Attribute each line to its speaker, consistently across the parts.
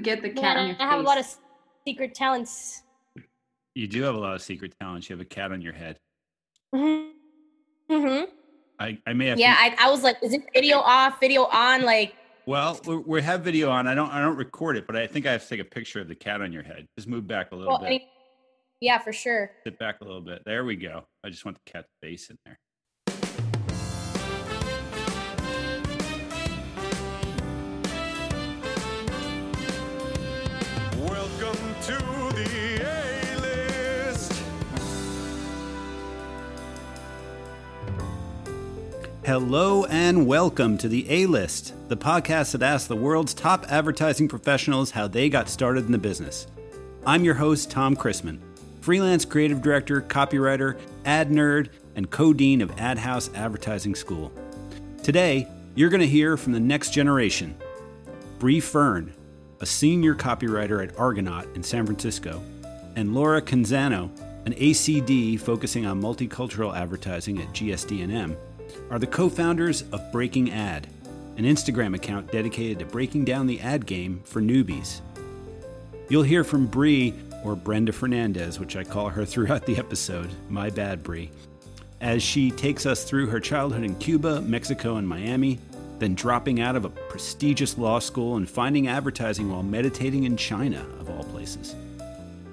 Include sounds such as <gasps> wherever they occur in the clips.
Speaker 1: get the cat on your
Speaker 2: I have a lot of secret talents.
Speaker 3: You do have a lot of secret talents. You have a cat on your head.
Speaker 2: Mm-hmm. Mm-hmm.
Speaker 3: I, I may have.
Speaker 2: Yeah,
Speaker 3: to,
Speaker 2: I, I was like, is it video off, video on? Like,
Speaker 3: well, we, we have video on. I don't. I don't record it, but I think I have to take a picture of the cat on your head. Just move back a little
Speaker 2: well,
Speaker 3: bit.
Speaker 2: any- yeah, for sure.
Speaker 3: Sit back a little bit. There we go. I just want the cat's face in there. Hello and welcome to the A List, the podcast that asks the world's top advertising professionals how they got started in the business. I'm your host, Tom Chrisman, freelance creative director, copywriter, ad nerd, and co dean of Ad House Advertising School. Today, you're going to hear from the next generation Bre Fern, a senior copywriter at Argonaut in San Francisco, and Laura Canzano, an ACD focusing on multicultural advertising at GSD&M, are the co-founders of Breaking Ad, an Instagram account dedicated to breaking down the ad game for newbies. You'll hear from Bre, or Brenda Fernandez, which I call her <laughs> throughout the episode. My bad, Bre. As she takes us through her childhood in Cuba, Mexico, and Miami, then dropping out of a prestigious law school and finding advertising while meditating in China, of all places.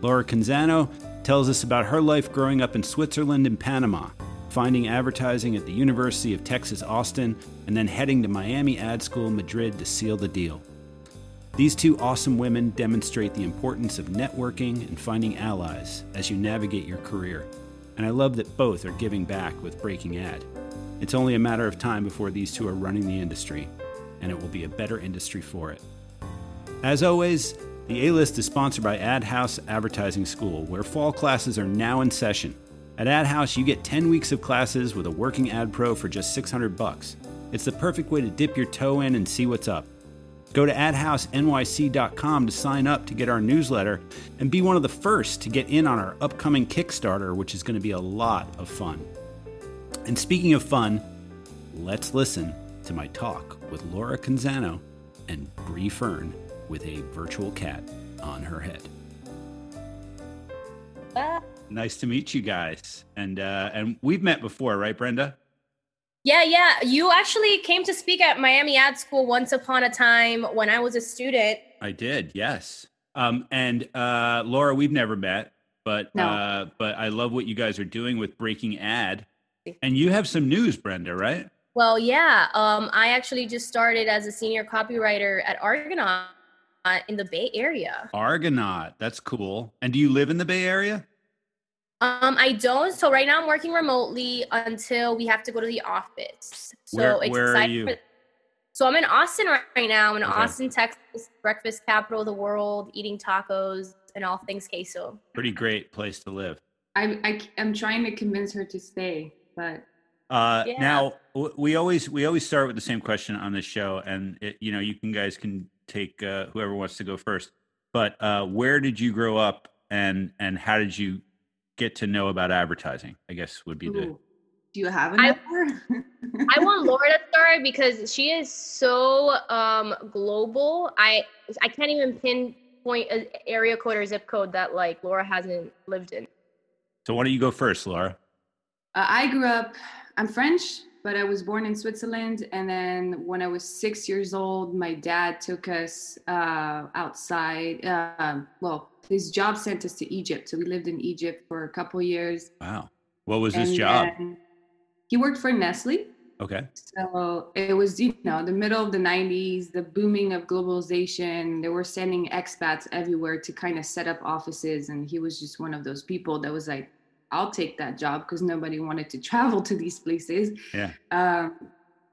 Speaker 3: Laura Canzano tells us about her life growing up in Switzerland and Panama, finding advertising at the University of Texas Austin, and then heading to Miami Ad School Madrid to seal the deal. These two awesome women demonstrate the importance of networking and finding allies as you navigate your career. And I love that both are giving back with Breaking Ad. It's only a matter of time before these two are running the industry, and it will be a better industry for it. As always, the A List is sponsored by Ad House Advertising School, where fall classes are now in session. At Ad House, you get 10 weeks of classes with a working ad pro for just 600 bucks. It's the perfect way to dip your toe in and see what's up. Go to adhousenyc.com to sign up to get our newsletter and be one of the first to get in on our upcoming Kickstarter, which is going to be a lot of fun. And speaking of fun, let's listen to my talk with Laura Canzano and Bre Fern with a virtual cat on her head. Nice to meet you guys. And uh, and we've met before, right, Brenda?
Speaker 2: Yeah, yeah. You actually came to speak at Miami Ad School once upon a time when I was a student.
Speaker 3: I did, yes. Um, and uh, Laura, we've never met, but
Speaker 1: No.
Speaker 3: uh, but I love what you guys are doing with Breaking Ad. And you have some news, Brenda, right?
Speaker 2: Well, yeah. Um, I actually just started as a senior copywriter at Argonaut in the Bay Area.
Speaker 3: Argonaut, that's cool. And do you live in the Bay Area?
Speaker 2: Um, I don't. So right now I'm working remotely until we have to go to the office. So
Speaker 3: Where- where are you?
Speaker 2: for- so I'm in Austin right, right now. I'm in
Speaker 3: Okay.
Speaker 2: Austin, Texas, breakfast capital of the world, eating tacos and all things queso.
Speaker 3: Pretty great place to live.
Speaker 1: I'm I am trying to convince her to stay, but
Speaker 3: Uh,
Speaker 2: Yeah.
Speaker 3: Now we always we always start with the same question on this show, and it, you know you can guys can take uh, whoever wants to go first. But uh, where did you grow up, and and how did you get to know about advertising? I guess would be the
Speaker 1: do you have a
Speaker 2: I-
Speaker 1: number?
Speaker 2: I want <laughs> Laura to start because she is so um global. I I can't even pinpoint an area code or zip code that like Laura hasn't lived in.
Speaker 3: So why don't you go first, Laura?
Speaker 1: Uh, I grew up, I'm French, but I was born in Switzerland. And then when I was six years old, my dad took us uh, outside. Uh, well, his job sent us to Egypt. So we lived in Egypt for a couple years.
Speaker 3: Wow, what was his job?
Speaker 1: He worked for Nestle.
Speaker 3: Okay,
Speaker 1: So it was, you know, the middle of the 90s, the booming of globalization. They were sending expats everywhere to kind of set up offices. And he was just one of those people that was like, I'll take that job because nobody wanted to <laughs> travel to these places.
Speaker 3: Yeah.
Speaker 1: Um,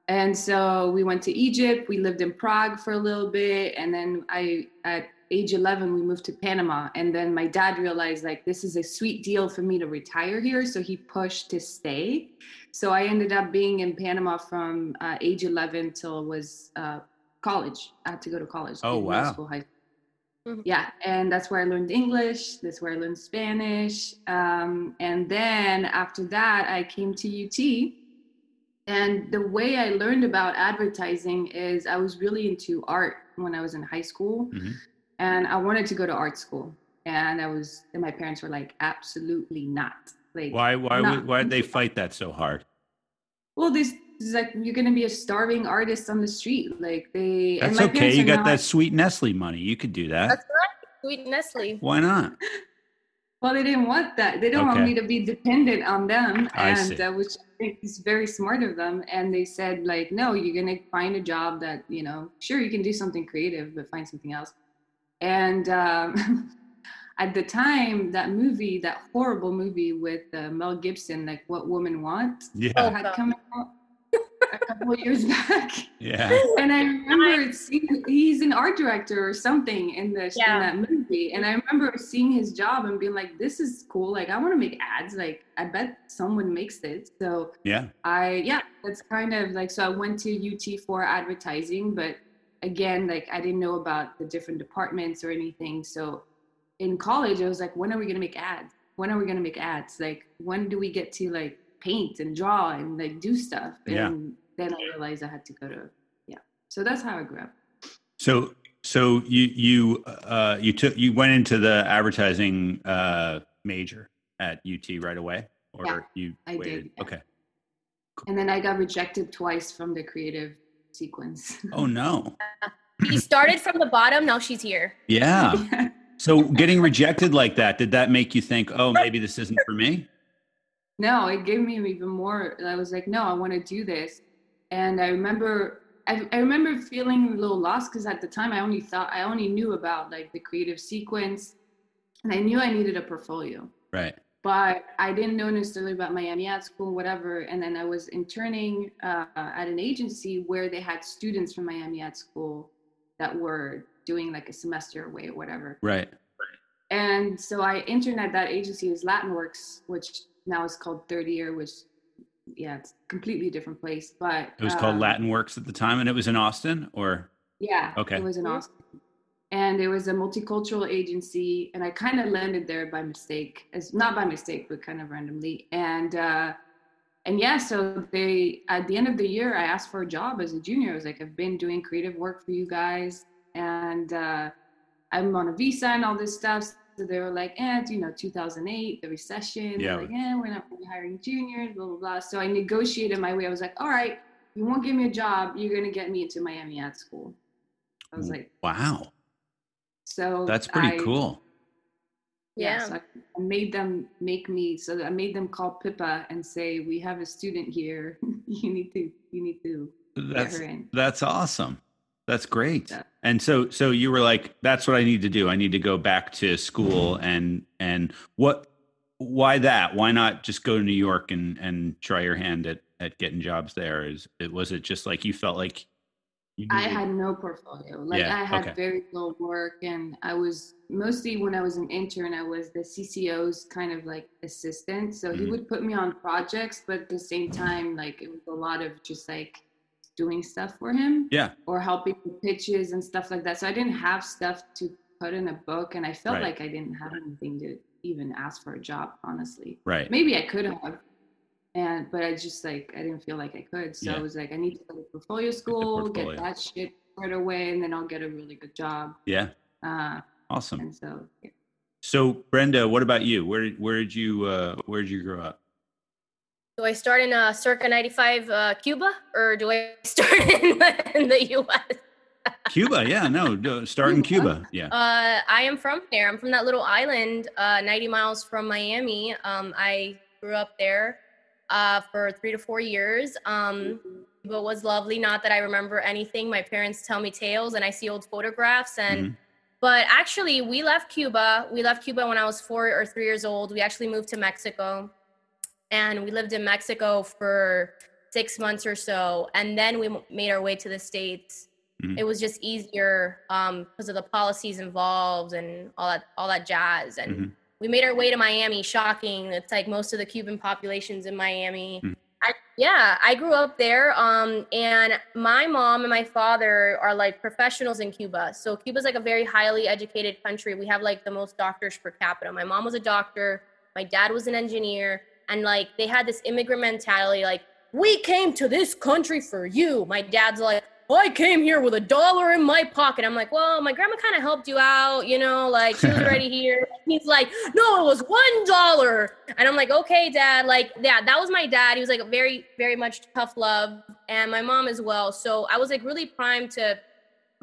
Speaker 1: and so we went to Egypt. We lived in Prague for a little bit. And then I, at age 11, we moved to Panama. And then my dad realized like, this is a sweet deal for me to retire here. So he pushed to stay. So I ended up being in Panama from uh, age 11 till was uh, college. I had to go to college.
Speaker 3: Oh, wow.
Speaker 1: School, high
Speaker 2: Mhm.
Speaker 1: yeah, and that's where I learned English. That's where I learned Spanish. Um, and then after that, I came to UT. And the way I learned about advertising is I was really into art when I was in high school.
Speaker 3: Mhm.
Speaker 1: and I wanted to go to art school. And I was, and my parents were like, absolutely not. Like,
Speaker 3: Why? Why?
Speaker 1: not-
Speaker 3: would- Why did they fight that so hard?
Speaker 1: Well, this is like you're gonna be a starving artist on the street. Like they. and
Speaker 3: That's
Speaker 1: my
Speaker 3: okay. You got
Speaker 1: not-
Speaker 3: that sweet Nestle money. You could do that.
Speaker 2: That's right. Sweet Nestle.
Speaker 3: Why not? <laughs>
Speaker 1: Well, they didn't want that. They don't
Speaker 3: Okay.
Speaker 1: want me to be dependent on them,
Speaker 3: I
Speaker 1: and
Speaker 3: see.
Speaker 1: uh, which I think is very smart of them. And they said like, no, you're gonna find a job that you know, sure, you can do something creative, but find something else. And um, <laughs> at the time, that movie, that horrible movie with uh, Mel Gibson, like "What Women Want,"
Speaker 3: Yeah.
Speaker 2: Oh,
Speaker 1: had come out a couple years <laughs> back.
Speaker 3: Yeah.
Speaker 1: and I remember seeing he's an art director or something in the
Speaker 2: Yeah.
Speaker 1: in that movie. And I remember seeing his job and being like, "This is cool. Like, I want to make ads. Like, I bet someone makes this." So
Speaker 3: Yeah.
Speaker 1: I yeah, that's kind of like so. I went to UT for advertising, but again, like I didn't know about the different departments or anything. So in college, I was like, "When are we gonna make ads? When are we gonna make ads? Like, when do we get to like paint and draw and like do stuff?"
Speaker 3: Yeah.
Speaker 1: And then I realized I had to go to yeah. So that's how I grew up.
Speaker 3: So so you you uh you took you went into the advertising uh major at UT right away or
Speaker 1: Yeah,
Speaker 3: you
Speaker 1: I
Speaker 3: waited?
Speaker 1: did, yeah.
Speaker 3: Okay.
Speaker 1: And then I got rejected twice from the creative sequence.
Speaker 3: Oh no. <laughs>
Speaker 2: She started from the bottom. Now she's here. <laughs>
Speaker 3: Yeah. So getting rejected like that, did that make you think, "Oh, maybe this isn't for me?"
Speaker 1: No, it gave me even more. I was like, no, I want to do this. And I remember, I, I remember feeling a little lost because at the time I only thought, I only knew about like the creative sequence and I knew I needed a portfolio,
Speaker 3: Right.
Speaker 1: but I didn't know necessarily about Miami Ad School, whatever. And then I was interning uh, at an agency where they had students from Miami Ad School that were doing like a semester away or whatever.
Speaker 3: Right.
Speaker 1: And so I interned at that agency, it was Latinworks, which now it's called Third Ear, which yeah, it's a completely different place. But
Speaker 3: It was called
Speaker 1: um,
Speaker 3: Latin Works at the time and it was in Austin or
Speaker 1: Yeah.
Speaker 3: Okay.
Speaker 1: It was in. Austin. And it was a multicultural agency, and I kind of landed there by mistake. As not by mistake, but kind of randomly. And uh and yeah, so they at the end of the year I asked for a job as a junior. I was like, I've been doing creative work for you guys and uh I'm on a visa and all this stuff. So they were like, eh, you know, 2008, the recession.
Speaker 3: Yeah.
Speaker 1: They're like, eh, we're not really hiring juniors, blah, blah, blah. So I negotiated my way. I was like, all right, you won't give me a job. You're going to get me into Miami Ad School. I was like,
Speaker 3: Wow.
Speaker 1: so
Speaker 3: That's pretty
Speaker 1: I-
Speaker 3: cool.
Speaker 1: Yeah.
Speaker 2: Yeah.
Speaker 1: So I made them make me, so I made them call Pippa and say, we have a student here. <laughs> you need to, you need to get
Speaker 3: That's
Speaker 1: her in.
Speaker 3: that's awesome. That's great.
Speaker 1: Yeah.
Speaker 3: And so so you were like that's what I need to do. I need to go back to school and and what why that? Why not just go to New York and and try your hand at at getting jobs there? Is it was it just like you felt like you
Speaker 1: I had no portfolio. Like
Speaker 3: Yeah,
Speaker 1: I had
Speaker 3: okay.
Speaker 1: very little work, and I was mostly when I was an intern, I was the CCO's kind of like assistant. So he
Speaker 3: Mhm.
Speaker 1: would put me on projects, but at the same time, like it was a lot of just like doing stuff for him
Speaker 3: Yeah.
Speaker 1: or helping with pitches and stuff like that. So I didn't have stuff to put in a book, and I felt
Speaker 3: Right.
Speaker 1: like I didn't have anything to even ask for a job, honestly
Speaker 3: Right.
Speaker 1: maybe I could have. And but I just like I didn't feel like I could. So
Speaker 3: Yeah.
Speaker 1: I was like, I need to go to portfolio school,
Speaker 3: portfolio.
Speaker 1: get that shit right away, and then I'll get a really good job.
Speaker 3: Yeah.
Speaker 1: Uh,
Speaker 3: Awesome.
Speaker 1: and so yeah.
Speaker 3: So Brenda, what about you? Where where did you uh where did you grow up?
Speaker 2: Do I start in uh, circa 95 uh, Cuba or do I <laughs> start in the, <laughs> in the US?
Speaker 3: Cuba, yeah, no, start in Cuba. Yeah.
Speaker 2: Uh, I am from there. I'm from that little island, uh, 90 miles from Miami. Um, I grew up there uh, for three to four years. Um, Cuba was lovely. Not that I remember anything. My parents tell me tales, and I see old photographs. And
Speaker 3: Mhm.
Speaker 2: but actually, we left Cuba. We left Cuba when I was four or three years old. We actually moved to Mexico, and we lived in Mexico for six months or so, and then we made our way to the states.
Speaker 3: Mhm.
Speaker 2: it was just easier um, because of the policies involved and all that all that jazz and
Speaker 3: Mhm.
Speaker 2: we made our way to miami shocking. It's like most of the cuban populations in miami.
Speaker 3: Mhm.
Speaker 2: I, yeah i grew up there um, and my mom and my father are like professionals in cuba. So cuba's like a very highly educated country. We have like the most doctors per capita. My mom was a doctor. My dad was an engineer and like they had this immigrant mentality like we came to this country for you my dad's like oh, I came here with a dollar in my pocket. I'm like, well, my grandma kind of helped you out, you know, like she was <laughs> already here. He's like, no, it was one dollar. And I'm like, okay, dad. Like, yeah, that was my dad. He was like very, very much tough love, and my mom as well. So I was like really primed to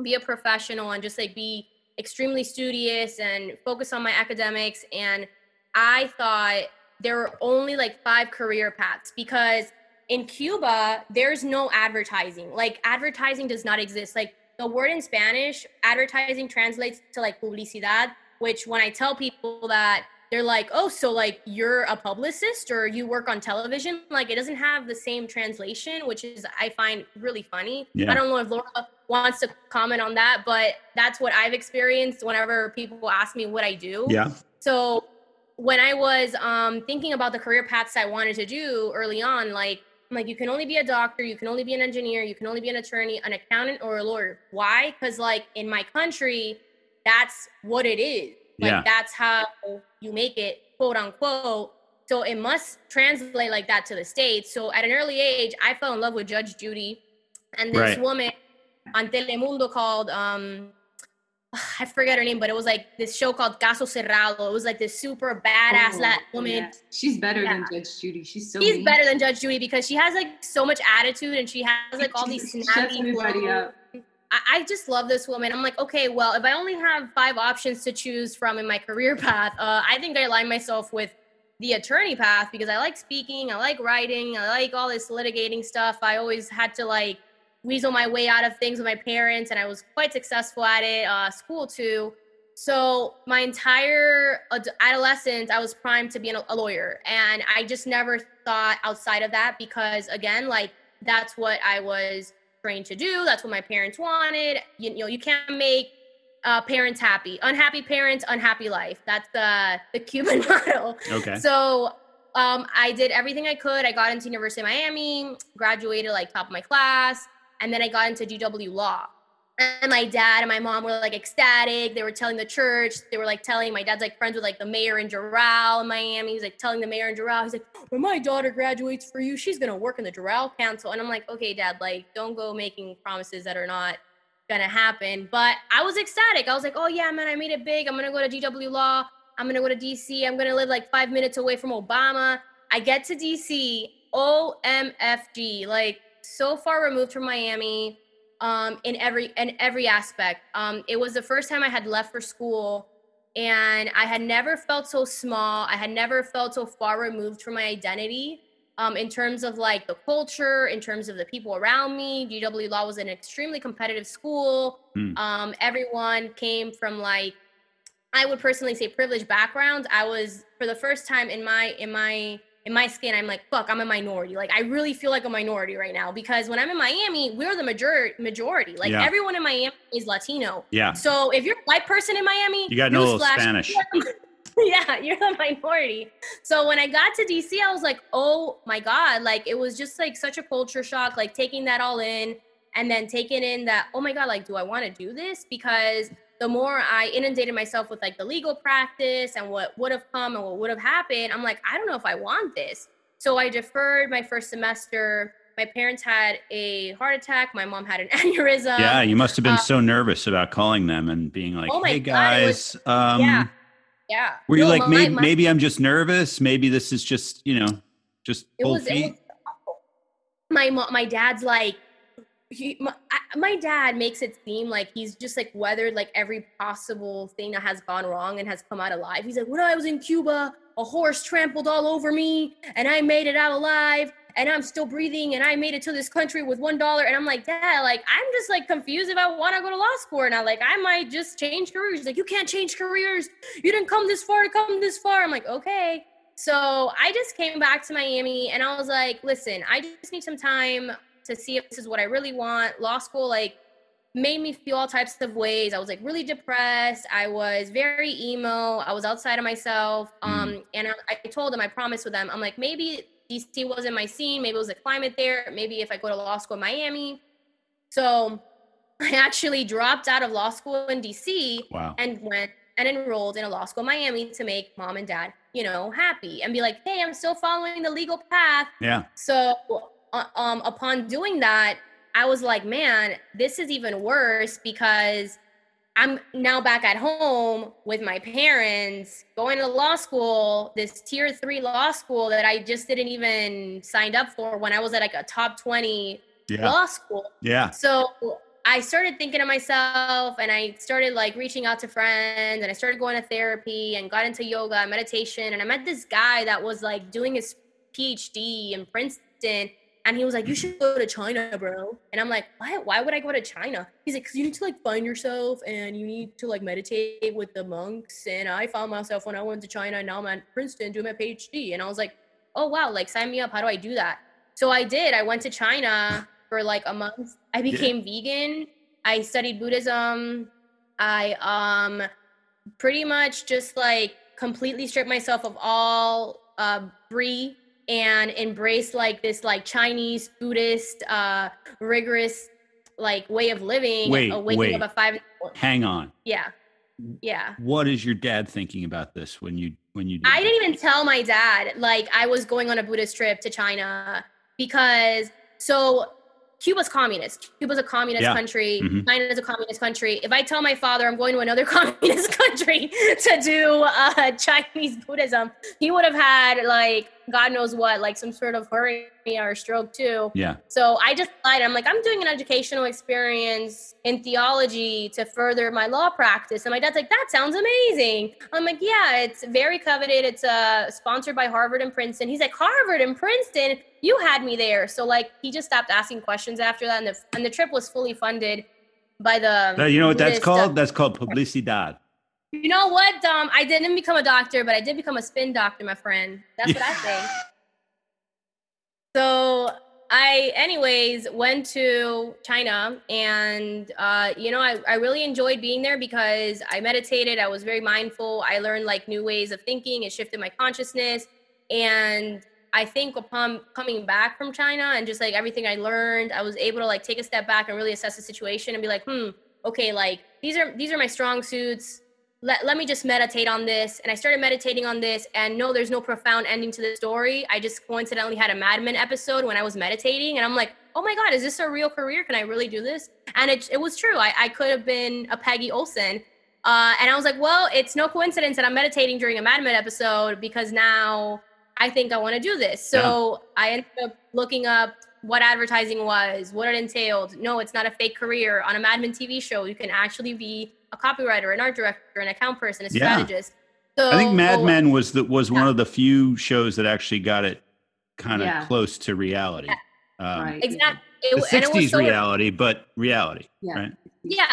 Speaker 2: be a professional and just like be extremely studious and focus on my academics. And I thought there were only like five career paths because in Cuba, there's no advertising. Like advertising does not exist. Like the word in Spanish, advertising translates to like publicidad, which when I tell people that they're like, oh, so like you're a publicist or you work on television. Like it doesn't have the same translation, which is I find really funny.
Speaker 3: Yeah.
Speaker 2: I don't know if Laura wants to comment on that, but that's what I've experienced whenever people ask me what I do.
Speaker 3: Yeah.
Speaker 2: So when I was um, thinking about the career paths I wanted to do early on, like I'm like you can only be a doctor, you can only be an engineer, you can only be an attorney, an accountant, or a lawyer. Why? Because like in my country, that's what it is. Like
Speaker 3: Yeah.
Speaker 2: that's how you make it, quote unquote. So it must translate like that to the states. So at an early age, I fell in love with Judge Judy, and this
Speaker 3: Right.
Speaker 2: woman on Telemundo called um <sighs> I forget her name, but it was like this show called Caso Cerrado. It was like this super badass
Speaker 1: Oh,
Speaker 2: la- woman.
Speaker 1: yeah. She's better
Speaker 2: Yeah.
Speaker 1: than Judge Judy. She's so
Speaker 2: She's
Speaker 1: mean.
Speaker 2: better than Judge Judy because she has like so much attitude and she has like all these snappy
Speaker 1: everybody up.
Speaker 2: I, I just love this woman. I'm like, okay, well, if I only have five options to choose from in my career path, uh, I think I align myself with the attorney path because I like speaking, I like writing, I like all this litigating stuff. I always had to like weasel my way out of things with my parents, and I was quite successful at it. Uh, school too. So my entire ad- adolescence, I was primed to be an, a lawyer, and I just never thought outside of that because, again, like that's what I was trained to do. That's what my parents wanted. You, you know, you can't make uh, parents happy. Unhappy parents, unhappy life. That's the the <laughs> Cuban model.
Speaker 3: Okay.
Speaker 2: So um, I did everything I could. I got into University of Miami, graduated like top of my class, and then I got into GW Law. And my dad and my mom were like ecstatic. They were telling the church, they were like telling my dad's like friends with like the mayor in Doral in Miami. He's like telling the mayor in Doral, he's like, when my daughter graduates for you, she's gonna work in the Doral Council. And I'm like, okay, dad, like don't go making promises that are not gonna happen. But I was ecstatic. I was like, oh yeah, man, I made it big. I'm gonna go to GW Law. I'm gonna go to DC. I'm gonna live like five minutes away from Obama. I get to DC, OMFG, like so far removed from Miami, um, in every in every aspect. Um, it was the first time I had left for school, and I had never felt so small. I had never felt so far removed from my identity. Um, in terms of like the culture, in terms of the people around me, GW Law was an extremely competitive school.
Speaker 3: Hmm.
Speaker 2: Um, everyone came from like I would personally say privileged backgrounds. I was for the first time in my in my in my skin, I'm like, fuck, I'm a minority. Like I really feel like a minority right now because when I'm in Miami, we're the major majority. Like
Speaker 3: Yeah.
Speaker 2: everyone in Miami is Latino.
Speaker 3: Yeah.
Speaker 2: So if you're a white person in Miami,
Speaker 3: You got no Spanish. <laughs>
Speaker 2: yeah, you're the minority. So when I got to DC, I was like, oh my God, like it was just like such a culture shock, like taking that all in and then taking in that, oh my God, like, do I want to do this? Because the more I inundated myself with like the legal practice and what would have come and what would have happened, I'm like, I don't know if I want this. So I deferred my first semester. My parents had a heart attack. My mom had an <laughs> aneurysm.
Speaker 3: yeah, you must have been
Speaker 2: uh,
Speaker 3: so nervous about calling them and being like,
Speaker 2: Oh my
Speaker 3: "Hey
Speaker 2: God, was-
Speaker 3: guys, um,
Speaker 2: yeah. Yeah.
Speaker 3: were you
Speaker 2: No,
Speaker 3: like,
Speaker 2: my-
Speaker 3: maybe,
Speaker 2: my-
Speaker 3: maybe I'm just nervous. Maybe this is just, you know, just
Speaker 2: it
Speaker 3: cold
Speaker 2: was, it
Speaker 3: feet."
Speaker 2: was my mo- my dad's like he, my, my dad makes it seem like he's just like weathered like every possible thing that has gone wrong and has come out alive. He's like, when I was in Cuba, a horse trampled all over me, and I made it out alive, and I'm still breathing, and I made it to this country with one dollar. And I'm like, Dad, like I'm just like confused if I want to go to law school or not. Like I might just change careers. He's like, you can't change careers. You didn't come this far to come this far. I'm like, okay. So I just came back to Miami and I was like, listen, I just need some time to see if this is what I really want. Law school, like, made me feel all types of ways. I was like really depressed. I was very emo. I was outside of myself. Um, and I, I told them, I promised with them, I'm like, maybe DC wasn't my scene. Maybe it was the climate there. Maybe if I go to law school in Miami. So <laughs> I actually dropped out of law school in DC
Speaker 3: wow.
Speaker 2: and went and enrolled in a law school in Miami to make mom and dad, you know, happy and be like, hey, I'm still following the legal path.
Speaker 3: Yeah.
Speaker 2: So, um, upon doing that, I was like, man, this is even worse because I'm now back at home with my parents, going to law school, this tier three law school that I just didn't even signed up for when I was at like a top 20
Speaker 3: Yeah.
Speaker 2: law school.
Speaker 3: Yeah.
Speaker 2: So I started thinking to myself and I started like reaching out to friends and I started going to therapy and got into yoga and meditation. And I met this guy that was like doing his PhD in Princeton. And he was like, You should go to China, bro. And I'm like, Why? Why would I go to China? He's like, Because you need to like find yourself and you need to like meditate with the monks. And I found myself when I went to China and now I'm at Princeton doing my PhD. And I was like, Oh, wow, like sign me up. How do I do that? So I did. I went to China for like a month. I became vegan. I studied Buddhism. I um pretty much just like completely stripped myself of all uh brie and embrace like this like Chinese Buddhist uh rigorous like way of living.
Speaker 3: Wait,
Speaker 2: waking
Speaker 3: wait.
Speaker 2: up at five.
Speaker 3: Hang on.
Speaker 2: Yeah. Yeah.
Speaker 3: What is your dad thinking about this when you when you? Did
Speaker 2: I
Speaker 3: that?
Speaker 2: didn't even tell my dad like I was going on a Buddhist trip to China because so Cuba's communist. Cuba's a communist
Speaker 3: Yeah.
Speaker 2: country.
Speaker 3: Mhm.
Speaker 2: China is a communist country. If I tell my father I'm going to another <laughs> communist country to do uh, Chinese Buddhism, he would have had like God knows what, like some sort of hernia or stroke too.
Speaker 3: Yeah.
Speaker 2: So I just lied. I'm like, I'm doing an educational experience in theology to further my law practice. And my dad's like, that sounds amazing. I'm like, yeah, it's very coveted. It's uh, sponsored by Harvard and Princeton. He's like, Harvard and Princeton? You had me there. So like, he just stopped asking questions after that. And the, and the trip was fully funded by the.
Speaker 3: You know what that's called? That's called publicidad.
Speaker 2: You know what, Dom? I didn't become a doctor, but I did become a spin doctor, my friend. That's what I think. <laughs> So I, anyways, went to China, and uh, you know, I, I really enjoyed being there because I meditated. I was very mindful. I learned like new ways of thinking. It shifted my consciousness, and I think upon coming back from China and just like everything I learned, I was able to like take a step back and really assess the situation and be like, hmm, okay, like these are these are my strong suits let, let me just meditate on this. And I started meditating on this. And no, there's no profound ending to the story. I just coincidentally had a Mad Men episode when I was meditating. And I'm like, oh my God, is this a real career? Can I really do this? And it, it was true. I, I could have been a Peggy Olson. Uh, and I was like, well, it's no coincidence that I'm meditating during a Mad Men episode because now I think I want to do this. So I ended up looking up what advertising was, what it entailed. No, it's not a fake career. On a Mad Men TV show, you can actually be a copywriter, an art director, an account person, a
Speaker 3: Yeah.
Speaker 2: strategist. So
Speaker 3: I think Mad
Speaker 2: well,
Speaker 3: Men was the was one of the few shows that actually got it kind of
Speaker 1: Yeah.
Speaker 3: close to reality. Um,
Speaker 1: right.
Speaker 2: Exactly.
Speaker 3: The
Speaker 2: It, and it was
Speaker 3: '60s
Speaker 2: so
Speaker 3: reality, but reality,
Speaker 1: Yeah.
Speaker 3: right?
Speaker 2: Yeah,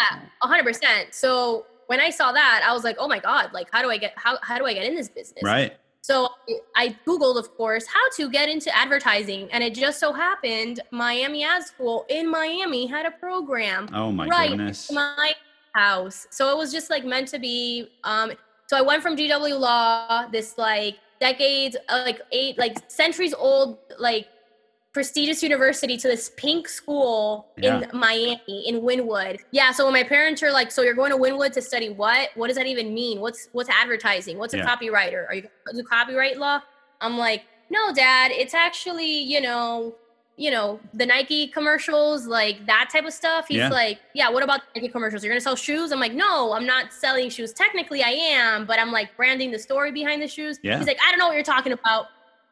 Speaker 2: a hundred percent. So when I saw that, I was like, oh my god, like how do I get how how do I get in this business?
Speaker 3: Right.
Speaker 2: So I Googled, of course, how to get into advertising. And it just so happened Miami Ad School in Miami had a program
Speaker 3: Oh my
Speaker 2: right
Speaker 3: goodness.
Speaker 2: in my house. So it was just like meant to be. Um, so I went from GW Law, this like decades, uh, like eight, like centuries old, like prestigious university to this pink school
Speaker 3: Yeah.
Speaker 2: in Miami in Wynwood. Yeah. So when my parents are like, "So you're going to Wynwood to study what? What does that even mean? What's what's advertising? What's
Speaker 3: Yeah.
Speaker 2: a copywriter? Are you do copyright law?" I'm like, "No, Dad. It's actually you know." You know the Nike commercials, like that type of stuff. He's
Speaker 3: Yeah.
Speaker 2: like, "Yeah, what about Nike commercials? You're gonna sell shoes?" I'm like, "No, I'm not selling shoes. Technically, I am, but I'm like branding the story behind the shoes."
Speaker 3: Yeah.
Speaker 2: He's like, "I don't know what you're talking about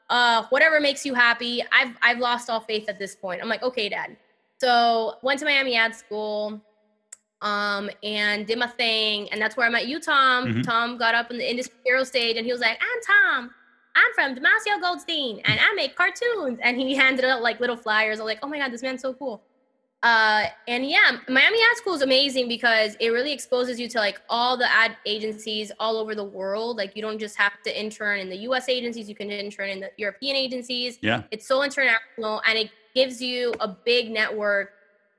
Speaker 2: uh whatever makes you happy i've i've lost all faith at this point i'm like okay dad so went to miami ad school um and did my thing and that's where i met you tom
Speaker 3: Mhm.
Speaker 2: tom got up in the industry hero stage and he was like i'm tom i'm from DiMassimo Goldstein and i make cartoons. And he handed out like little flyers. I'm like oh my god this man's so cool. Uh and yeah miami ad school is amazing because it really exposes you to like all the ad agencies all over the world. Like you don't just have to intern in the us agencies. You can intern in the european agencies.
Speaker 3: Yeah.
Speaker 2: it's so international and it gives you a big network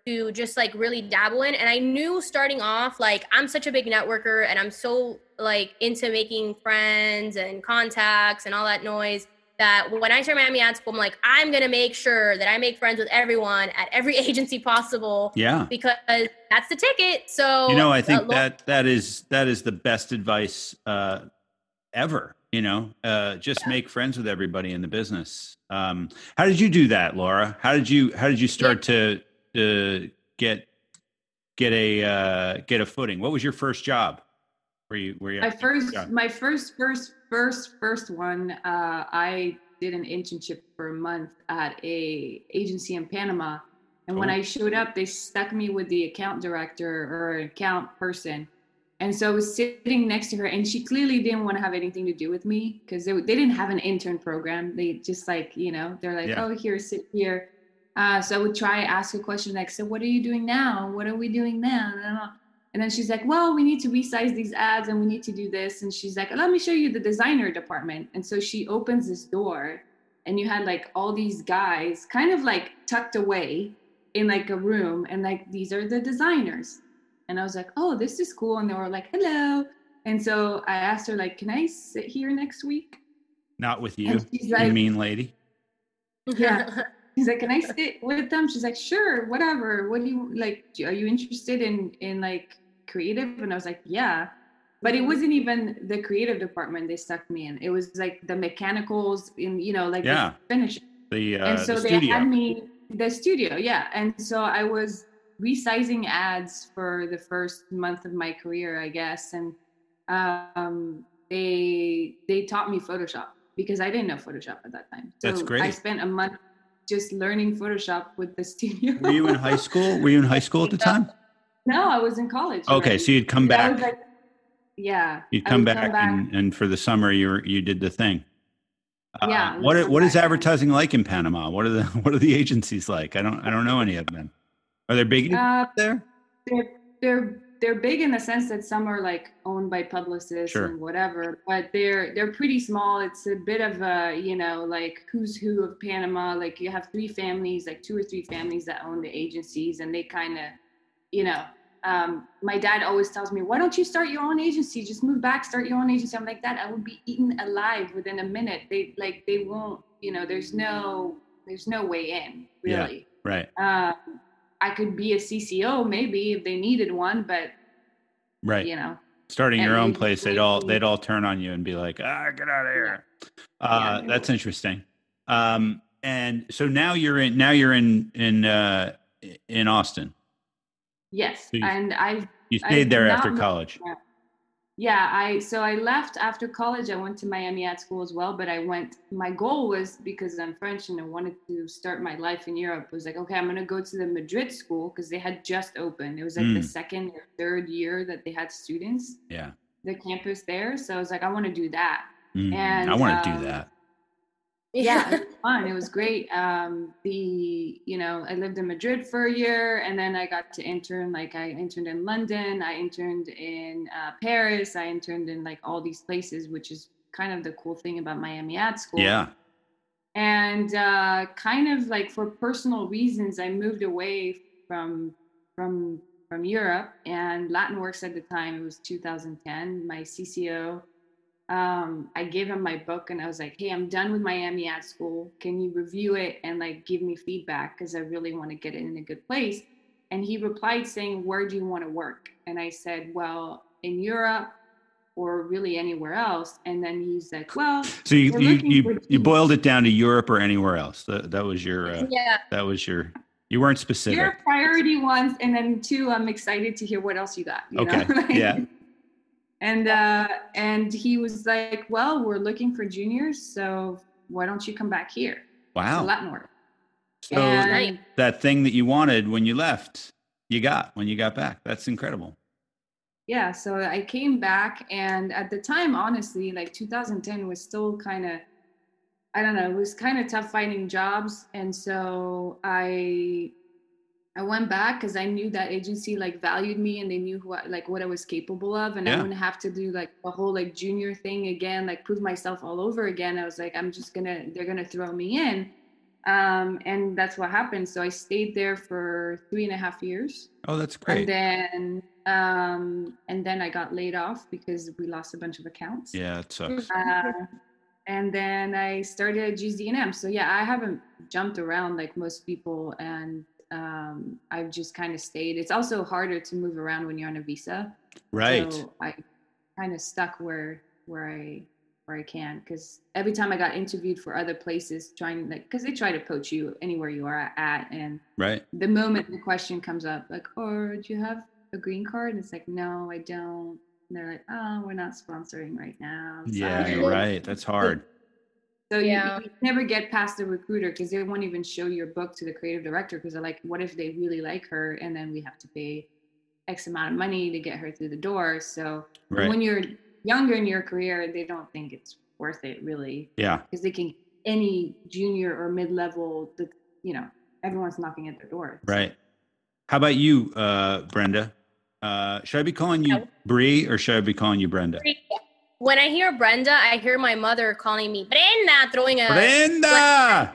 Speaker 2: to just like really dabble in. And i knew starting off like i'm such a big networker and i'm so like into making friends and contacts and all that noise that when i started miami ad school i'm like i'm gonna make sure that i make friends with everyone at every <laughs> agency possible
Speaker 3: Yeah.
Speaker 2: because that's the ticket so
Speaker 3: You know, I
Speaker 2: uh,
Speaker 3: think
Speaker 2: lo-
Speaker 3: that that is that is the best advice uh, ever. You know, uh, just make friends with everybody in the business. Um, how did you do that, Laura? How did you how did you start to uh, get get a uh, get a footing? What was your first job? Were you were you
Speaker 1: my first
Speaker 3: job?
Speaker 1: my first first first first one uh i did an internship for a month at a agency in panama and when i showed up they stuck me with the account director or account person and so i was sitting next to her and she clearly didn't want to have anything to do with me because they, they didn't have an intern program they just like you know they're like
Speaker 3: Yeah.
Speaker 1: oh here sit here uh, so i would try ask a question like so what are you doing now what are we doing now. And then she's like, well, we need to resize these ads and we need to do this. And she's like, let me show you the designer department. And so she opens this door and you had like all these guys kind of like tucked away in like a room and like, these are the designers. And I was like, oh, this is cool. And they were like, hello. And so I asked her like, can I sit here next week?
Speaker 3: Not with you,
Speaker 1: And
Speaker 3: you
Speaker 1: like,
Speaker 3: mean lady. <laughs>
Speaker 1: Yeah. She's like, can I sit with them? She's like, sure, whatever. What do you like? Are you interested in in like creative? And I was like, yeah. But it wasn't even the creative department they stuck me in. It was like the mechanicals in, you know, like
Speaker 3: Yeah.
Speaker 1: the finish.
Speaker 3: The uh,
Speaker 1: and so
Speaker 3: the
Speaker 1: they
Speaker 3: studio.
Speaker 1: had me the studio, yeah. And so I was resizing ads for the first month of my career, I guess. And um, they they taught me Photoshop because I didn't know Photoshop at that time. So
Speaker 3: That's great.
Speaker 1: I spent a month just learning Photoshop with the <laughs> studio.
Speaker 3: Were you in high school? Were you in high school at the time?
Speaker 1: no, I was in college.
Speaker 3: Okay, so you'd come back.
Speaker 1: like, yeah.
Speaker 3: You'd
Speaker 1: I
Speaker 3: come back, And, and for the summer you were you did the thing. Uh,
Speaker 1: Yeah,
Speaker 3: what
Speaker 1: come
Speaker 3: what is advertising like in Panama? What are the <laughs> what are the agencies like? I don't I don't know any of them. Are there big
Speaker 1: Uh,
Speaker 3: there?
Speaker 1: they're they're they're big in the sense that some are like owned by publicists
Speaker 3: Sure.
Speaker 1: and whatever, but they're they're pretty small. It's a bit of a you know like who's who of Panama. Like you have three families, like two or three families that own the agencies, and they kind of, you know. Um, my dad always tells me, "Why don't you start your own agency? Just move back, start your own agency." I'm like, "Dad, I would be eaten alive within a minute. They like they won't. You know, there's no there's no way in
Speaker 3: Yeah.
Speaker 1: really."
Speaker 3: Right.
Speaker 1: um, I could be a CCO maybe if they needed one, but
Speaker 3: Right.
Speaker 1: you know,
Speaker 3: Starting your own place, they'd all they'd all turn on you and be like, "Ah, get out of here." Uh,
Speaker 1: Yeah.
Speaker 3: that's interesting. Um, and so now you're in now you're in in uh, in Austin.
Speaker 1: yes.
Speaker 3: So you-
Speaker 1: And I've
Speaker 3: You
Speaker 1: I
Speaker 3: stayed there after college.
Speaker 1: Yeah, I so I left after college. I went to Miami Ad School as well, but I went. My goal was because I'm French and I wanted to start my life in Europe. Was like, okay, I'm gonna go to the Madrid school because they had just opened. It was like the
Speaker 3: Mm.
Speaker 1: second or third year that they had students,
Speaker 3: Yeah.
Speaker 1: the campus there. So I was like, I want to do that.
Speaker 3: Mm,
Speaker 1: And,
Speaker 3: I want to
Speaker 1: um,
Speaker 3: do that.
Speaker 1: Yeah, <laughs> it was fun. It was great. Um, the you know, I lived in Madrid for a year, and then I got to intern. Like I interned in London, I interned in uh, Paris, I interned in like all these places, which is kind of the cool thing about Miami Ad School.
Speaker 3: Yeah.
Speaker 1: And uh, kind of like for personal reasons, I moved away from from from Europe and Latin Works at the time. It was 2010. My CCO um, I gave him my book and I was like, hey, I'm done with Miami Ad School. Can you review it and like give me feedback? Because I really want to get it in a good place. And he replied saying, where do you want to work? And I said, well, in Europe or really anywhere else. And then he's like, well,
Speaker 3: So you you you, you boiled it down to Europe or anywhere else. That, that was your uh,
Speaker 2: yeah.
Speaker 3: that was your you weren't specific.
Speaker 1: your priority ones. And then two, I'm excited to hear what else you got. you know?
Speaker 3: Okay, <laughs> yeah.
Speaker 1: And uh, and he was like, well, we're looking for juniors, so why don't you come back here?
Speaker 3: Wow.
Speaker 1: Latin work.
Speaker 3: So
Speaker 1: And-
Speaker 2: Right.
Speaker 3: that thing that you wanted when you left, you got when you got back. That's incredible.
Speaker 1: yeah so i came back and at the time honestly like 2010 was still kind of i don't know it was kind of tough finding jobs and so i i went back because i knew that agency like valued me and they knew who I, like what i was capable of and
Speaker 3: Yeah.
Speaker 1: i wouldn't have to do like the whole like junior thing again like prove myself all over again i was like i'm just gonna they're gonna throw me in um and that's what happened so i stayed there for three and a half years
Speaker 3: Oh, that's great.
Speaker 1: and
Speaker 3: great.
Speaker 1: then um and then i got laid off because we lost a bunch of accounts
Speaker 3: Yeah, it sucks.
Speaker 1: uh, and then i started at GSD&M so yeah i haven't jumped around like most people and um i've just kind of stayed it's also harder to move around when you're on a visa
Speaker 3: Right.
Speaker 1: so i kind of stuck where where i where I can because every time I got interviewed for other places, trying like because they try to poach you anywhere you are at, and
Speaker 3: Right.
Speaker 1: the moment the question comes up, like, "Oh, do you have a green card?" and it's like, "No, I don't." And they're like, "Oh, we're not sponsoring right now."
Speaker 3: Yeah, you're right. That's <laughs> hard.
Speaker 1: So you-
Speaker 2: Yeah.
Speaker 1: you, never get past the recruiter because they won't even show your book to the creative director because they're like, what if they really like her and then we have to pay X amount of money to get her through the door. So
Speaker 3: Right.
Speaker 1: when you're younger in your career, they don't think it's worth it really
Speaker 3: Yeah.
Speaker 1: because they can any junior or mid level, the you know everyone's knocking at their door.
Speaker 3: Right. How about you, uh, Brenda? Uh, should I be calling you
Speaker 2: Yeah.
Speaker 3: Bre or should I be calling you Brenda?
Speaker 2: When I hear Brenda, I hear my mother calling me Brenda, throwing a
Speaker 3: Brenda!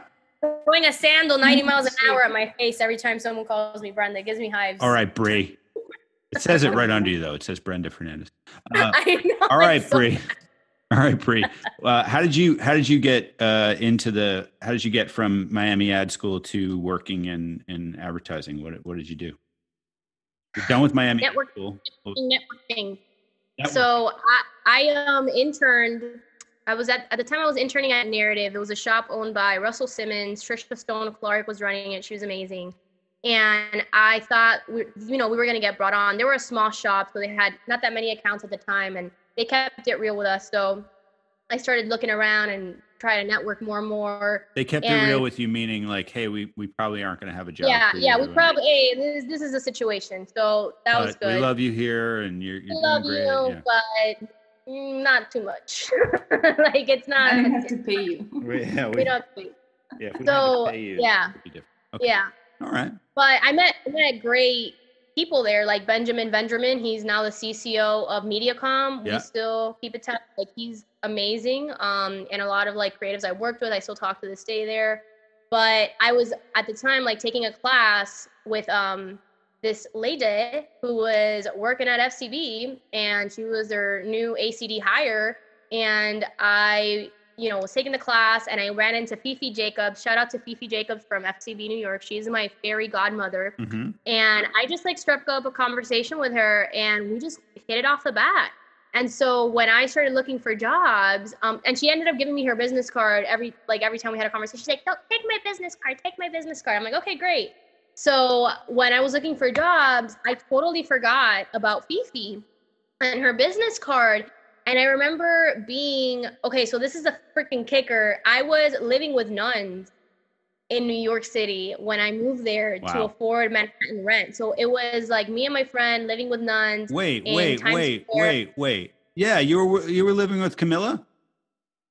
Speaker 2: throwing a sandal 90 miles an hour at my face every time someone calls me Brenda. It gives me hives.
Speaker 3: All right, Bre. It says it right under you, though. It says Brenda Fernandez. <laughs> Uh,
Speaker 2: I know.
Speaker 3: all right,
Speaker 2: so-
Speaker 3: Bre. All right, Bre. Uh, how did you how did you get uh, into the how did you get from Miami Ad School to working in in advertising? What what did you do? You're done with Miami Ad School.
Speaker 2: Networking. So I, I um interned. I was at at the time I was interning at Narrative. It was a shop owned by Russell Simmons. Trisha Stone Clark was running it. She was amazing. And I thought, we, you know, we were going to get brought on. They were a small shop, so they had not that many accounts at the time, and they kept it real with us. So I started looking around and trying to network more and more.
Speaker 3: they kept it real with you, meaning like, hey, we we probably aren't going to have a job.
Speaker 2: Yeah, yeah, we probably. Hey, this, this is a situation. So that was good.
Speaker 3: We love you here, and you're you're
Speaker 2: I love
Speaker 3: doing
Speaker 2: you.
Speaker 3: Yeah.
Speaker 2: but mm, not too much. <laughs> like it's not.
Speaker 1: I <laughs> don't have to pay you.
Speaker 3: We, yeah, we,
Speaker 2: we don't.
Speaker 3: yeah, if we had to
Speaker 2: So,
Speaker 3: pay you,
Speaker 2: yeah.
Speaker 3: it'd be different. Okay.
Speaker 2: Yeah,
Speaker 3: All right.
Speaker 2: but I met I met great people there, like Benjamin Vendramin. He's now the CCO of MediaCom.
Speaker 3: Yeah.
Speaker 2: We still keep in touch. Like he's amazing. Um, and a lot of like creatives I worked with, I still talk to this day there. But I was at the time like taking a class with um this lady who was working at FCB and she was their new ACD hire. And I, you know, was taking the class and I ran into Fifi Jacobs. Shout out to Fifi Jacobs from FCB New York. She's my fairy godmother.
Speaker 3: Mm-hmm.
Speaker 2: And I just like struck up a conversation with her and we just hit it off the bat. And so when I started looking for jobs, um, and she ended up giving me her business card every like every time we had a conversation. She's like, "No, take my business card. Take my business card." I'm like, "Okay, great." So when I was looking for jobs, I totally forgot about Fifi and her business card. And I remember being okay. So this is a freaking kicker. I was living with nuns in New York City when I moved there to afford Manhattan rent. So it was like me and my friend living with nuns.
Speaker 3: Wait, wait,
Speaker 2: Times
Speaker 3: wait,
Speaker 2: Square.
Speaker 3: wait, wait. Yeah, you were you were living with Camilla.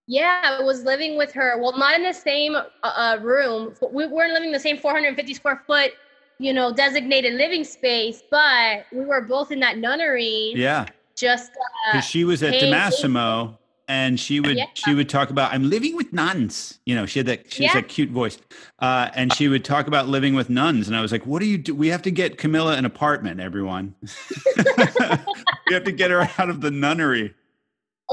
Speaker 2: Yeah, I was living with her. Well, not in the same uh, uh, room. We weren't living in the same 450 square foot, you know, designated living space, but we were both in that nunnery.
Speaker 3: Yeah,
Speaker 2: Just uh,
Speaker 3: because she was at
Speaker 2: hey,
Speaker 3: DiMassimo, and she would
Speaker 2: Yeah.
Speaker 3: she would talk about I'm living with nuns. You know, she had that she
Speaker 2: Yeah.
Speaker 3: that cute voice, uh, and she would talk about living with nuns. And I was like, "What do you do? We have to get Camilla an apartment, everyone. <laughs> we have to get her out of the nunnery."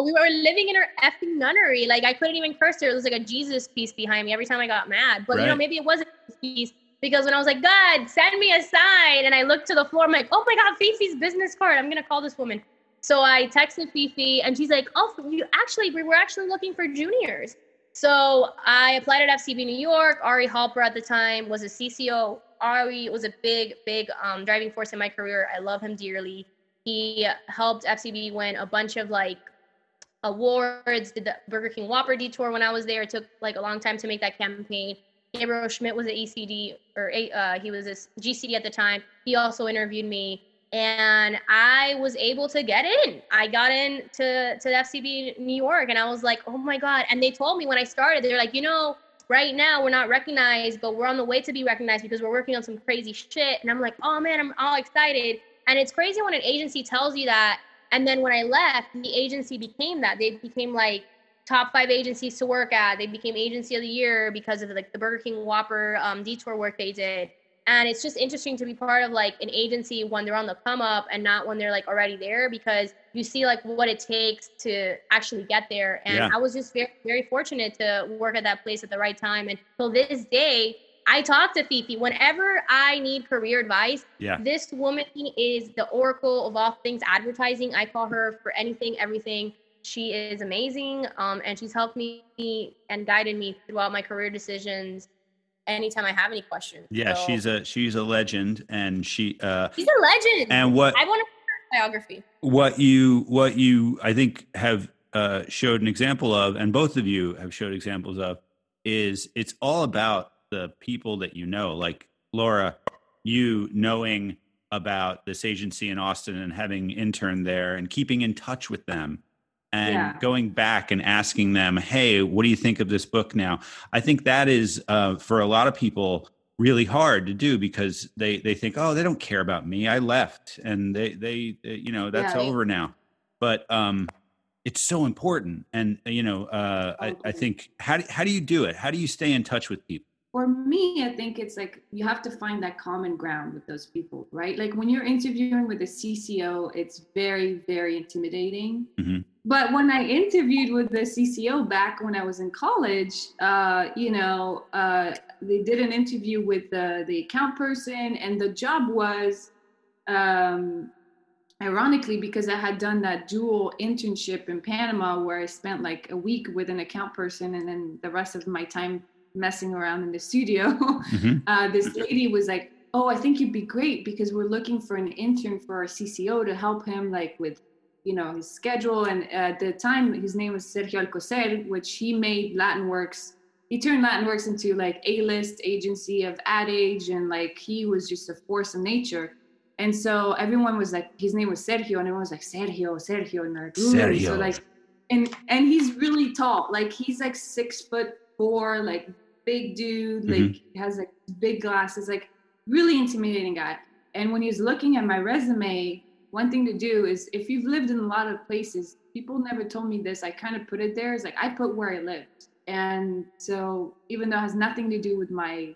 Speaker 2: we were living in her effing nunnery. Like I couldn't even curse her. It was like a Jesus piece behind me every time I got mad. But you know, maybe it wasn't a piece because when I was like, God, send me a sign, and I looked to the floor, I'm like, oh my God, Fifi's business card. I'm gonna call this woman. So I texted Fifi, and she's like, oh, you actually, we were actually looking for juniors. So I applied at FCB New York. Ari Halper at the time was a CCO. Ari was a big, big um, driving force in my career. I love him dearly. He helped FCB win a bunch of like awards, did the Burger King Whopper detour when I was there. It took like a long time to make that campaign. Gabriel Schmidt was an ECD or uh, he was a GCD at the time. He also interviewed me, and I was able to get in. I got in to to the FCB New York, and I was like, oh my god! And they told me when I started, they're like, you know, right now we're not recognized, but we're on the way to be recognized because we're working on some crazy shit. And I'm like, oh man, I'm all excited. And it's crazy when an agency tells you that and then when I left, the agency became that. They became like top five agencies to work at. They became agency of the year because of like the Burger King Whopper um, detour work they did. And it's just interesting to be part of like an agency when they're on the come up and not when they're like already there because you see like what it takes to actually get there. And
Speaker 3: Yeah.
Speaker 2: I was just very, very fortunate to work at that place at the right time. And till this day, I talk to Fifi whenever I need career advice.
Speaker 3: Yeah.
Speaker 2: This woman is the oracle of all things advertising. I call her for anything, everything. she is amazing, um, and she's helped me and guided me throughout my career decisions. Anytime I have any questions.
Speaker 3: Yeah,
Speaker 2: So,
Speaker 3: she's a she's a legend, and she uh,
Speaker 2: she's a legend.
Speaker 3: and what
Speaker 2: I want to biography.
Speaker 3: what you what you I think have uh, showed an example of, and both of you have showed examples of, is it's all about the people that you know. Like Laura, you knowing about this agency in Austin and having interned there and keeping in touch with them and
Speaker 1: Yeah.
Speaker 3: going back and asking them, "Hey, what do you think of this book now?" I think that is uh, for a lot of people really hard to do because they they think, "Oh, they don't care about me. I left, and they they, they you know that's
Speaker 1: Yeah.
Speaker 3: over now." But um, it's so important, and uh, you know, uh, I, I think how do, how do you do it? How do you stay in touch with people?
Speaker 1: for me, I think it's like you have to find that common ground with those people, right? Like when you're interviewing with a CCO, it's very, very intimidating.
Speaker 3: Mhm.
Speaker 1: But when I interviewed with the CCO back when I was in college, uh, you know, uh, they did an interview with the, the account person, and the job was, um, ironically, because I had done that dual internship in Panama where I spent like a week with an account person and then the rest of my time messing around in the studio.
Speaker 3: Mhm. <laughs>
Speaker 1: uh, this lady was like, "Oh, I think you'd be great because we're looking for an intern for our CCO to help him like with, you know, his schedule." And at the time, his name was Sergio Alcocer, which he made LatinWorks. He turned LatinWorks into like A-list agency of Ad Age, and like he was just a force of nature. And so everyone was like, his name was Sergio, and everyone was like, Sergio, Sergio, and like.
Speaker 3: Sergio.
Speaker 1: So like, and and he's really tall. Like he's like six foot four, like big dude,
Speaker 3: Mhm.
Speaker 1: like has like big glasses, like really intimidating guy. And when he was looking at my resume, one thing to do is if you've lived in a lot of places, people never told me this. I kind of put it there. It's like I put where I lived. And so even though it has nothing to do with my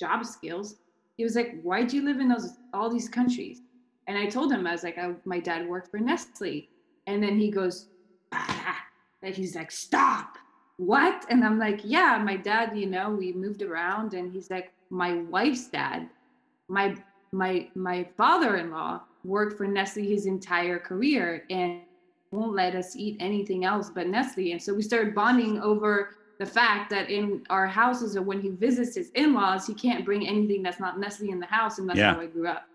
Speaker 1: job skills, he was like, Why'd you live in those all these countries? And I told him, I was like, I, my dad worked for Nestle. And then he goes, ah, and he's like, stop. What? And I'm like, yeah, my dad, you know, we moved around and he's like, my wife's dad, my my my father-in-law worked for Nestle his entire career and won't let us eat anything else but Nestle. And so we started bonding over the fact that in our houses or when he visits his in-laws, he can't bring anything that's not Nestle in the house, and that's
Speaker 3: Yeah.
Speaker 1: how I grew up.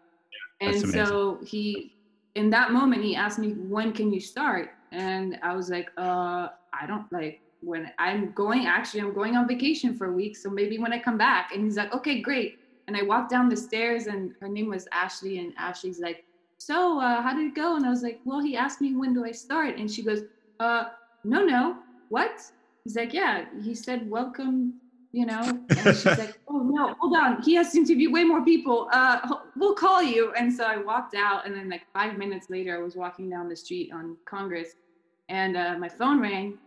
Speaker 1: And so he, in that moment, he asked me, "When can you start?" And I was like, "Uh, I don't like when I'm going. Actually, I'm going on vacation for a week, so maybe when I come back." And he's like, "Okay, great." And I walked down the stairs, and her name was Ashley, and Ashley's like, "So, uh, how did it go?" And I was like, "Well, he asked me when do I start," and she goes, "Uh, no, no, what?" He's like, "Yeah." He said, "Welcome." You know, and she's like, <laughs> "Oh no, hold on. He has to interview way more people. Uh, we'll call you." And so I walked out, and then like five minutes later, I was walking down the street on Congress, and uh, my phone rang,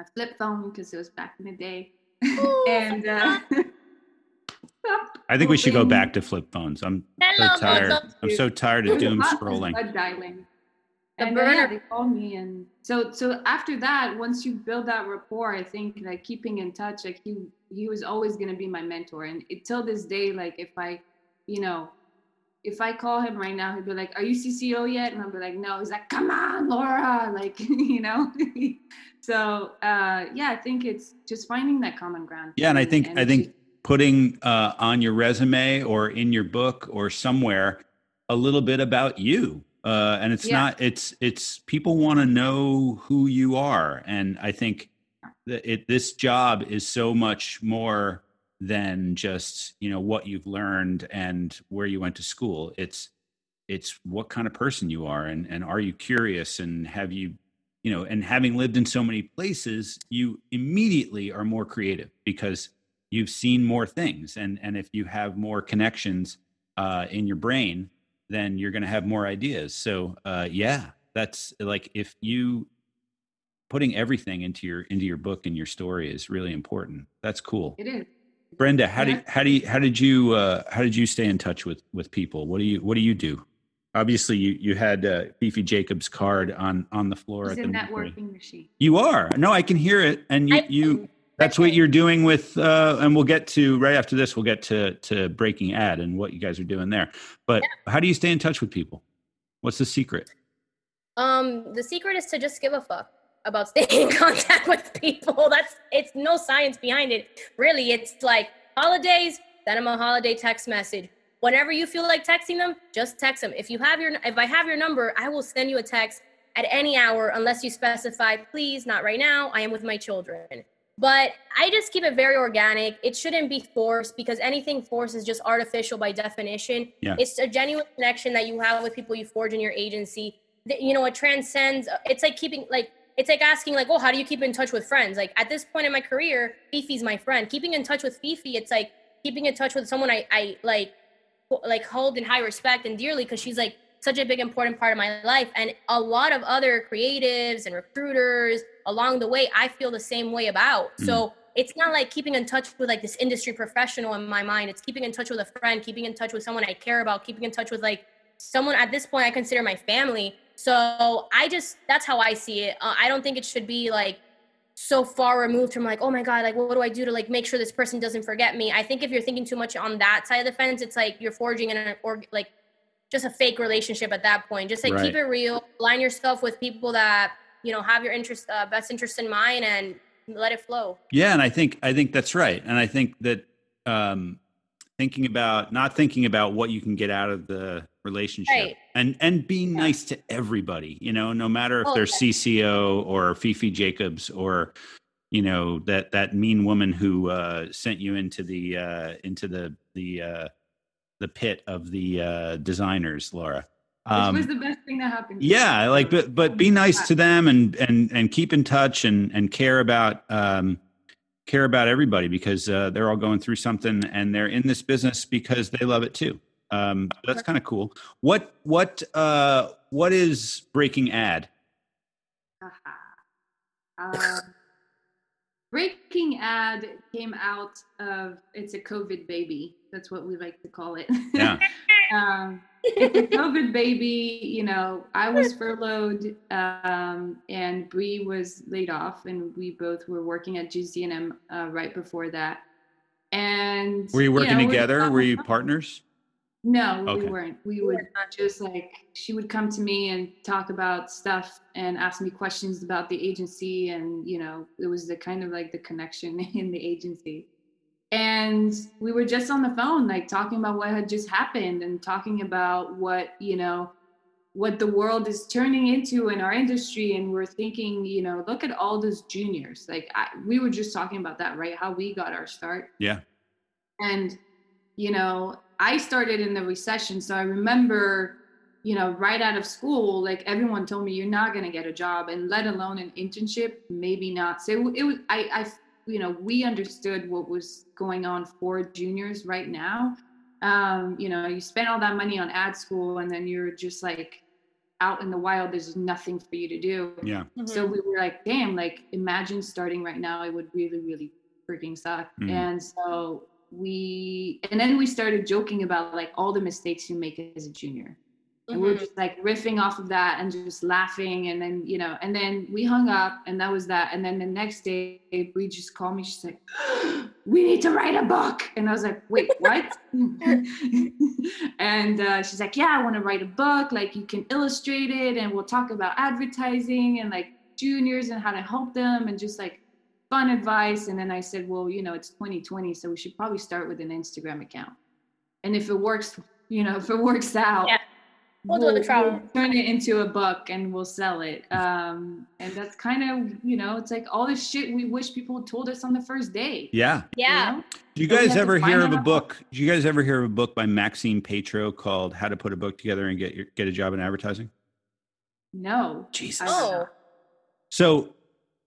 Speaker 1: a flip phone because it was back in the day, <laughs> and uh, <laughs>
Speaker 3: I think we should go back to flip phones. I'm so tired. I'm so tired of
Speaker 1: It
Speaker 3: doom scrolling.
Speaker 1: blood dialing.
Speaker 2: The
Speaker 1: and uh, yeah, they called me, and so so after that, once you build that rapport, I think like keeping in touch, like he he was always gonna be my mentor, and it, till this day, like if I, you know, if I call him right now, he'd be like, "Are you CCO yet?" And I'll be like, "No." He's like, "Come on, Laura," <laughs> like you know. <laughs> so uh, yeah, I think it's just finding that common ground.
Speaker 3: Yeah, and I think I think
Speaker 1: just-
Speaker 3: putting uh, on your resume or in your book or somewhere a little bit about you. Uh, and it's
Speaker 1: Yeah.
Speaker 3: not it's it's people want to know who you are, and I think that it this job is so much more than just you know what you've learned and where you went to school. It's it's what kind of person you are, and and are you curious, and have you you know, and having lived in so many places, you immediately are more creative because you've seen more things. And and if you have more connections uh, in your brain then you're going to have more ideas. So uh, yeah that's like if you putting everything into your into your book and your story is really important. That's cool.
Speaker 1: It is.
Speaker 3: brenda how
Speaker 1: Yeah.
Speaker 3: did how do you how did you uh, how did you stay in touch with with people? What do you what do you do? Obviously you you had uh, Fifi Jacobs card on on the floor
Speaker 1: It's
Speaker 3: at
Speaker 1: a
Speaker 3: the
Speaker 1: networking machine.
Speaker 3: you are. No I can hear it and you
Speaker 2: I-
Speaker 3: you that's what you're doing with uh and we'll get to right after this we'll get to to breaking ad and what you guys are doing there but how do you stay in touch with people what's the secret
Speaker 2: Um, the secret is to just give a fuck about <laughs> staying in contact with people. That's it's no science behind it. Really, it's like holidays, send them a holiday text message. Whenever you feel like texting them, just text them. If you have your if I have your number, I will send you a text at any hour unless you specify, please, not right now. I am with my children. But I just keep it very organic. It shouldn't be forced because anything forced is just artificial by definition.
Speaker 3: Yeah.
Speaker 2: It's a genuine connection that you have with people you forge in your agency. That, You know, it transcends. Uh, it's like keeping like it's like asking like, oh, how do you keep in touch with friends? Like at this point in my career, Fifi's my friend. Keeping in touch with Fifi, it's like keeping in touch with someone I I like like hold in high respect and dearly because she's like such a big important part of my life. And a lot of other creatives and recruiters along the way i feel the same way about. So it's not like keeping in touch with like this industry professional in my mind. It's keeping in touch with a friend keeping in touch with someone i care about keeping in touch with like someone at this point i consider my family. So i just that's how i see it. Uh, i don't think it should be like so far removed from like oh my god like what do i do to like make sure this person doesn't forget me? I think if you're thinking too much on that side of the fence it's like you're forging an or like just a fake relationship at that point just like keep it real align yourself with people that you know have your interest uh, best interest in mind and let it flow
Speaker 3: Yeah, and I think I think that's right, and I think that um, thinking about not thinking about what you can get out of the relationship,
Speaker 2: Right.
Speaker 3: and and being
Speaker 2: Yeah.
Speaker 3: nice to everybody, you know, no matter if
Speaker 2: Oh,
Speaker 3: they're
Speaker 2: yeah.
Speaker 3: CCO or Fifi Jacobs or you know that that mean woman who uh, sent you into the uh, into the the uh, the pit of the uh, designers, Laura. Um,
Speaker 1: Which was the best thing that happened.
Speaker 3: yeah like but but be nice to them and and and keep in touch and and care about um care about everybody because uh, they're all going through something and they're in this business because they love it too. Um that's kind of cool. What what uh what is breaking ad?
Speaker 1: Uh, Breaking Ad came out of it's a COVID baby. That's what we like to call it.
Speaker 3: Yeah. <laughs>
Speaker 1: um, it's a COVID baby. You know, I was furloughed, um, and Bre was laid off, and we both were working at GSD&M uh, right before that. And
Speaker 3: were you working
Speaker 1: know, we're
Speaker 3: together were you <laughs> partners
Speaker 1: No,
Speaker 3: Okay.
Speaker 1: we weren't. We
Speaker 2: were
Speaker 1: would
Speaker 2: not.
Speaker 1: just like she would come to me and talk about stuff and ask me questions about the agency and you know, it was the kind of like the connection <laughs> in the agency. And we were just on the phone like talking about what had just happened and talking about what, you know, what the world is turning into in our industry and we're thinking, you know, look at all those juniors. Like I, we were just talking about that, right? How we got our start.
Speaker 3: yeah
Speaker 1: And, you know, I started in the recession. So I remember, you know, right out of school, like everyone told me, you're not going to get a job and let alone an internship, maybe not. So it was, I, I, you know, we understood what was going on for juniors right now. Um, you know, you spend all that money on ad school and then you're just like out in the wild, there's nothing for you to do.
Speaker 3: yeah
Speaker 1: So we were like, damn, like imagine starting right now, it would really, really freaking suck.
Speaker 3: Mhm.
Speaker 1: And so we, and then we started joking about like all the mistakes you make as a junior. And we were
Speaker 2: Mhm.
Speaker 1: just like riffing off of that and just laughing. And then, you know, and then we hung up and that was that. And then the next day, we just called me. She's like, <gasps> we need to write a book. And I was like, wait, what? <laughs> and uh, she's like, yeah, I want to write a book. Like, you can illustrate it and we'll talk about advertising and like juniors and how to help them and just like fun advice. And then I said, well, you know, it's 2020, so we should probably start with an Instagram account. And if it works, you know, <laughs> if it works out,
Speaker 2: Yeah. We'll do a trial.
Speaker 1: turn it into a book and we'll sell it. Um, and that's kind of, you know, it's like all this shit we wish people told us on the first day.
Speaker 3: yeah
Speaker 1: you
Speaker 2: yeah
Speaker 1: know?
Speaker 3: do you guys ever hear of a book do you guys ever hear of a book by Maxine Paetro called how to put a book together and get your, get a job in advertising
Speaker 1: No.
Speaker 3: jesus
Speaker 2: Oh.
Speaker 3: So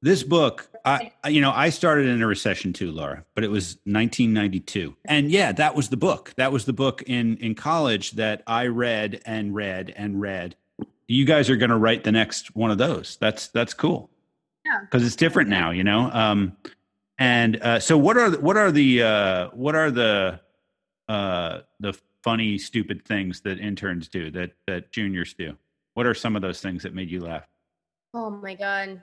Speaker 3: this book, I you know, I started in a recession too, Laura, but it was 1992. And yeah, that was the book. That was the book in in college that I read and read and read. You guys are going to write the next one of those. That's that's cool.
Speaker 1: Yeah.
Speaker 3: Cuz it's different now, you know. Um and uh so what are the, what are the uh what are the uh the funny stupid things that interns do that that juniors do? What are some of those things that made you laugh?
Speaker 2: oh my god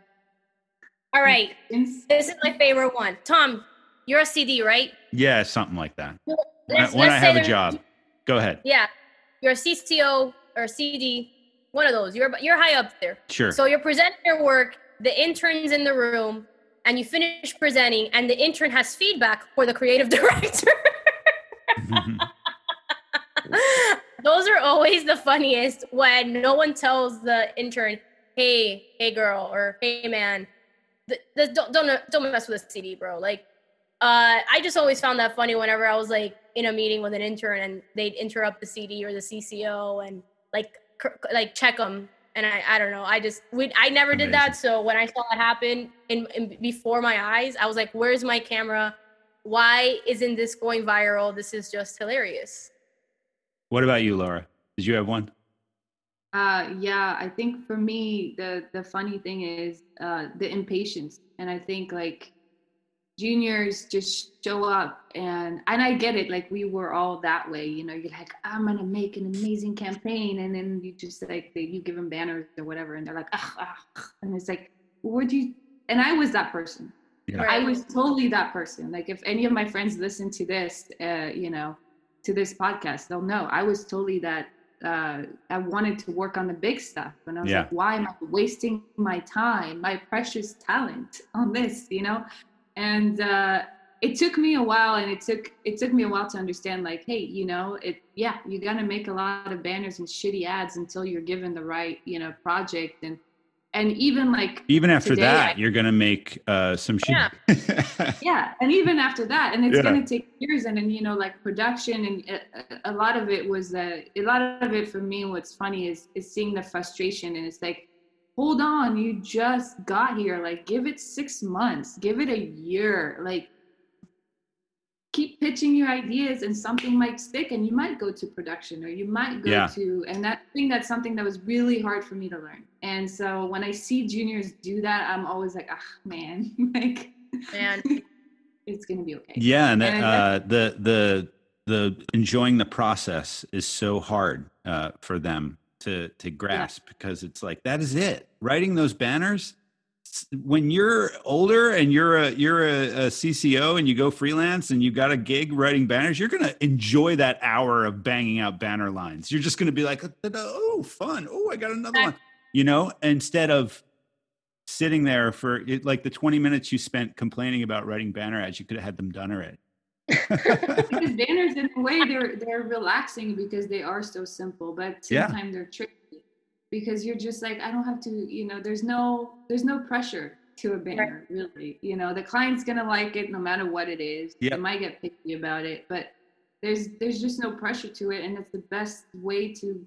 Speaker 2: all right this is my favorite one tom you're a cd right
Speaker 3: Yeah, something like that. When, I-
Speaker 2: Let's-
Speaker 3: when
Speaker 2: let's say
Speaker 3: have a job. Go ahead.
Speaker 2: Yeah, you're a CCO or a CD. one of those. You're you're high up there.
Speaker 3: Sure.
Speaker 2: So you're presenting your work. The intern's in the room, and you finish presenting, and the intern has feedback for the creative <laughs> director. <laughs> Those are always the funniest when no one tells the intern, "Hey, hey, girl," or "Hey, man, th- th- don't don't don't mess with a CD, bro." Like, uh, I just always found that funny whenever I was like in a meeting with an intern and they'd interrupt the CD or the CCO and like cr- like check them. And I, I don't know. I just we I never did that. So when I saw it happen in, in before my eyes, I was like, "Where's my camera? Why isn't this going viral? This is just hilarious."
Speaker 3: what about you, Laura? Did you have one?
Speaker 1: Uh, yeah, I think for me, the the funny thing is uh, the impatience, and I think like juniors just show up, and and I get it. Like we were all that way, you know. You're like, I'm gonna make an amazing campaign, and then you just like they, you give them banners or whatever, and they're like, ah, ah, and it's like, where do you? And I was that person.
Speaker 3: Yeah.
Speaker 1: I was totally that person. Like if any of my friends listen to this, uh, you know, to this podcast, they'll know I was totally that. Uh, I wanted to work on the big stuff, and I was
Speaker 3: Yeah.
Speaker 1: like, why am I wasting my time, my precious talent on this? You know, and uh, it took me a while, and it took it took me a while to understand, like, hey, you know, it yeah, you gotta make a lot of banners and shitty ads until you're given the right, you know, project and and even like
Speaker 3: Even after that,
Speaker 1: I-
Speaker 3: you're gonna make uh, some shit.
Speaker 2: Yeah. <laughs>
Speaker 1: yeah and even after that and it's
Speaker 3: Yeah.
Speaker 1: going to take years and then you know like production and a, a lot of it was uh, a lot of it for me what's funny is is seeing the frustration and it's like hold on you just got here like give it six months give it a year like keep pitching your ideas and something might stick and you might go to production or you might go
Speaker 3: Yeah.
Speaker 1: to and that thing that's something that was really hard for me to learn and so when i see juniors do that i'm always like ah man <laughs> like
Speaker 2: Man. <laughs>
Speaker 1: it's gonna be okay.
Speaker 3: Yeah, and that,
Speaker 1: And
Speaker 3: uh, the the the enjoying the process is so hard uh, for them to to grasp because it's like that is it. Writing those banners s- when you're older and you're a you're a, a CCO and you go freelance and you got a gig writing banners, you're gonna enjoy that hour of banging out banner lines. You're just gonna be like, oh, fun! Oh, I got another one. You know, instead of sitting there for it, like the 20 minutes you spent complaining about writing banner ads, you could have had them done already. <laughs>
Speaker 1: because <laughs> banners in a way they're they're relaxing because they are so simple, but at the same
Speaker 3: Yeah.
Speaker 1: time they're tricky because you're just like I don't have to, you know, there's no there's no pressure to a banner really. You know, the client's gonna like it no matter what it is.
Speaker 3: Yep.
Speaker 1: They might get picky about it, but there's there's just no pressure to it, and it's the best way to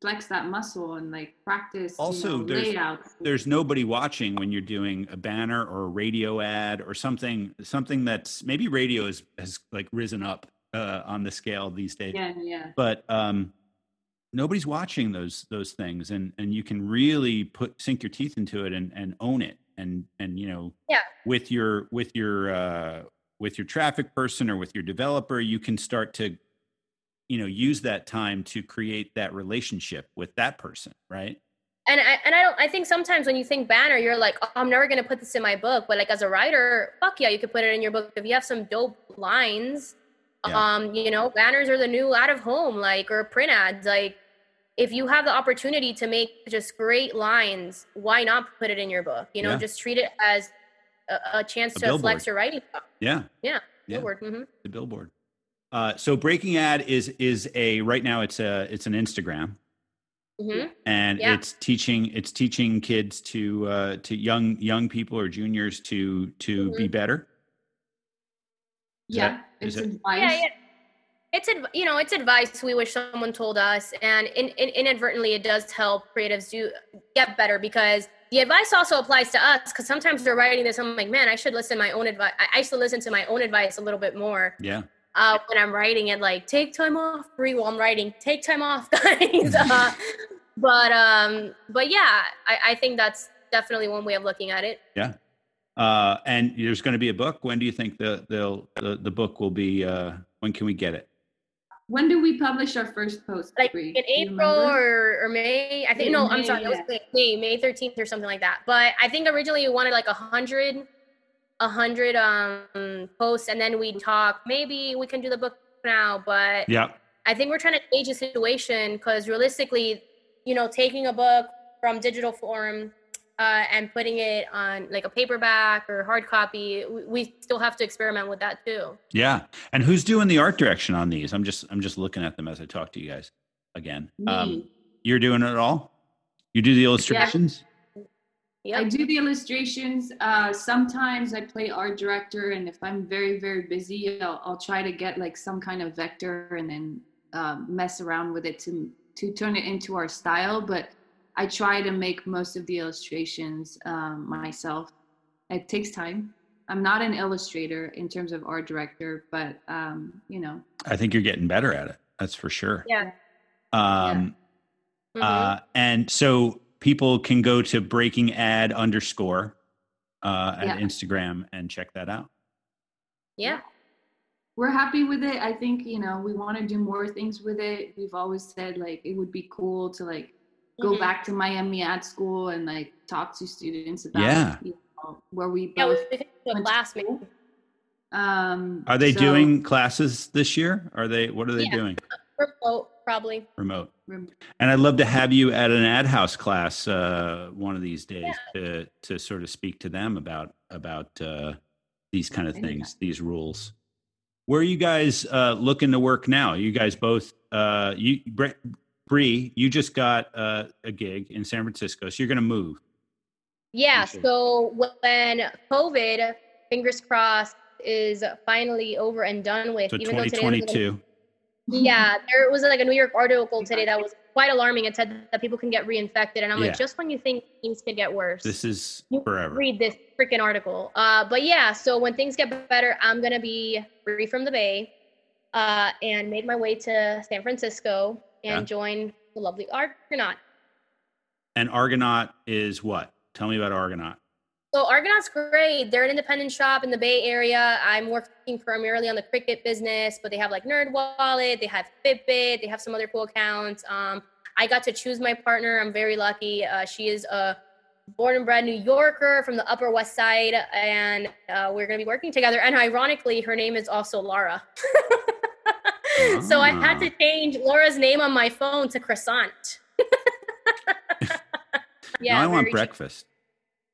Speaker 1: flex that muscle and like practice.
Speaker 3: Also,
Speaker 1: you know,
Speaker 3: there's-
Speaker 1: layouts.
Speaker 3: There's nobody watching when you're doing a banner or a radio ad or something something that's maybe radio is, has like risen up uh, on the scale these days.
Speaker 1: yeah, yeah.
Speaker 3: But um, nobody's watching those those things and and you can really put sink your teeth into it and and own it and and you know
Speaker 2: Yeah.
Speaker 3: with your with your uh with your traffic person or with your developer you can start to you know use that time to create that relationship with that person right
Speaker 2: and I, and I don't I think sometimes when you think banner, you're like, oh, I'm never gonna put this in my book. But like as a writer, fuck yeah, you could put it in your book if you have some dope lines.
Speaker 3: Yeah.
Speaker 2: Um, you know, banners are the new out of home, like or print ads. Like if you have the opportunity to make just great lines, why not put it in your book? You know,
Speaker 3: Yeah.
Speaker 2: just treat it as a, a chance
Speaker 3: A
Speaker 2: to
Speaker 3: billboard.
Speaker 2: flex your writing.
Speaker 3: yeah
Speaker 2: Yeah,
Speaker 3: Yeah.
Speaker 2: billboard. hmm
Speaker 3: the billboard uh so breaking ad is is a right now it's a it's an instagram
Speaker 2: hmm
Speaker 3: and
Speaker 2: Yeah.
Speaker 3: it's teaching it's teaching kids to uh to young young people or juniors to to be better Is
Speaker 1: yeah,
Speaker 3: that- is
Speaker 1: it's
Speaker 3: it-
Speaker 1: advice.
Speaker 2: Yeah, yeah. It's you know it's advice we wish someone told us, and in, in, inadvertently it does help creatives do get better because the advice also applies to us. Because sometimes we're writing this, I'm like, man, I should listen to my own advice. I, should listen to my own advice a little bit more
Speaker 3: yeah
Speaker 2: uh, when I'm writing it. Like, take time off, breathe while I'm writing. Take time off, <laughs> guys. <laughs> uh, but um, but yeah, I, I think that's definitely one way of looking at it.
Speaker 3: yeah uh and there's going to be a book when do you think the they'll the, the book will be uh when can we get it
Speaker 1: When do we publish our first post?
Speaker 2: like
Speaker 1: Bre?
Speaker 2: in April or, or May. I think
Speaker 1: In
Speaker 2: no, I'm
Speaker 1: May,
Speaker 2: sorry, it was
Speaker 1: yeah.
Speaker 2: May, May 13th or something like that. But I think originally we wanted like a hundred, a hundred um posts, and then we'd talk. Maybe we can do the book now, but
Speaker 3: yeah
Speaker 2: I think we're trying to gauge the situation because realistically, you know, taking a book from digital form uh, and putting it on like a paperback or hard copy, we, we still have to experiment with that too.
Speaker 3: Yeah. And who's doing the art direction on these? I'm just I'm just looking at them as I talk to you guys again. Um, you're doing it all? You do the illustrations?
Speaker 2: Yeah.
Speaker 1: I do the illustrations. Uh, sometimes I play art director, and if I'm very, very busy, I'll, I'll try to get like some kind of vector and then um, mess around with it to to turn it into our style. But I try to make most of the illustrations um, myself. It takes time. I'm not an illustrator in terms of art director, but um, you know,
Speaker 3: I think you're getting better at it. That's for sure.
Speaker 2: Yeah.
Speaker 3: Um
Speaker 2: Mhm.
Speaker 3: uh and so people can go to breaking ad underscore uh at
Speaker 1: Yeah.
Speaker 3: Instagram and check that out.
Speaker 2: yeah.
Speaker 1: we're happy with it. I think you know we want to do more things with it. We've always said like it would be cool to like go
Speaker 2: Mhm.
Speaker 1: back to Miami ad school and like talk to students about
Speaker 3: Yeah.
Speaker 1: you know, where we
Speaker 2: Yeah, we
Speaker 1: both.
Speaker 2: we could do a
Speaker 1: went to
Speaker 2: class maybe.
Speaker 1: school. Um,
Speaker 3: Are they
Speaker 1: so-
Speaker 3: doing classes this year? Are they what are they
Speaker 2: Yeah.
Speaker 3: doing?
Speaker 2: Remote, probably.
Speaker 3: Remote.
Speaker 1: rem-
Speaker 3: And I'd love to have you at an ad house class uh, one of these days to to sort of speak to them about about uh, these kind of things, these rules. Where are you guys uh, looking to work now? You guys both, uh, you Bre- Bre, you just got uh, a gig in San Francisco, so you're going to move.
Speaker 2: Yeah.
Speaker 3: sure.
Speaker 2: So when COVID, fingers crossed, is finally over and done with,
Speaker 3: So
Speaker 2: even though today
Speaker 3: 2022.
Speaker 2: yeah, there was like a New York article today that was quite alarming. It said that people can get reinfected, and I'm
Speaker 3: Yeah.
Speaker 2: like, just when you think things could get worse,
Speaker 3: This is forever.
Speaker 2: read this freaking article. Uh, but yeah, so when things get better, I'm gonna be free from the Bay, uh, and made my way to San Francisco and
Speaker 3: Yeah.
Speaker 2: join the lovely Argonaut.
Speaker 3: And Argonaut is what? Tell me about Argonaut.
Speaker 2: So Argonaut's great. They're an independent shop in the Bay Area. I'm working primarily on the cricket business, but they have like NerdWallet, they have Fitbit, they have some other cool accounts. Um, I got to choose my partner. I'm very lucky. Uh, she is a born and bred New Yorker from the Upper West Side, and uh, we're going to be working together. And ironically, her name is also <laughs> Laura. so I had to
Speaker 3: Ah.
Speaker 2: change Laura's name on my phone to Croissant. <laughs>
Speaker 3: now I want
Speaker 2: very cheap.
Speaker 3: breakfast.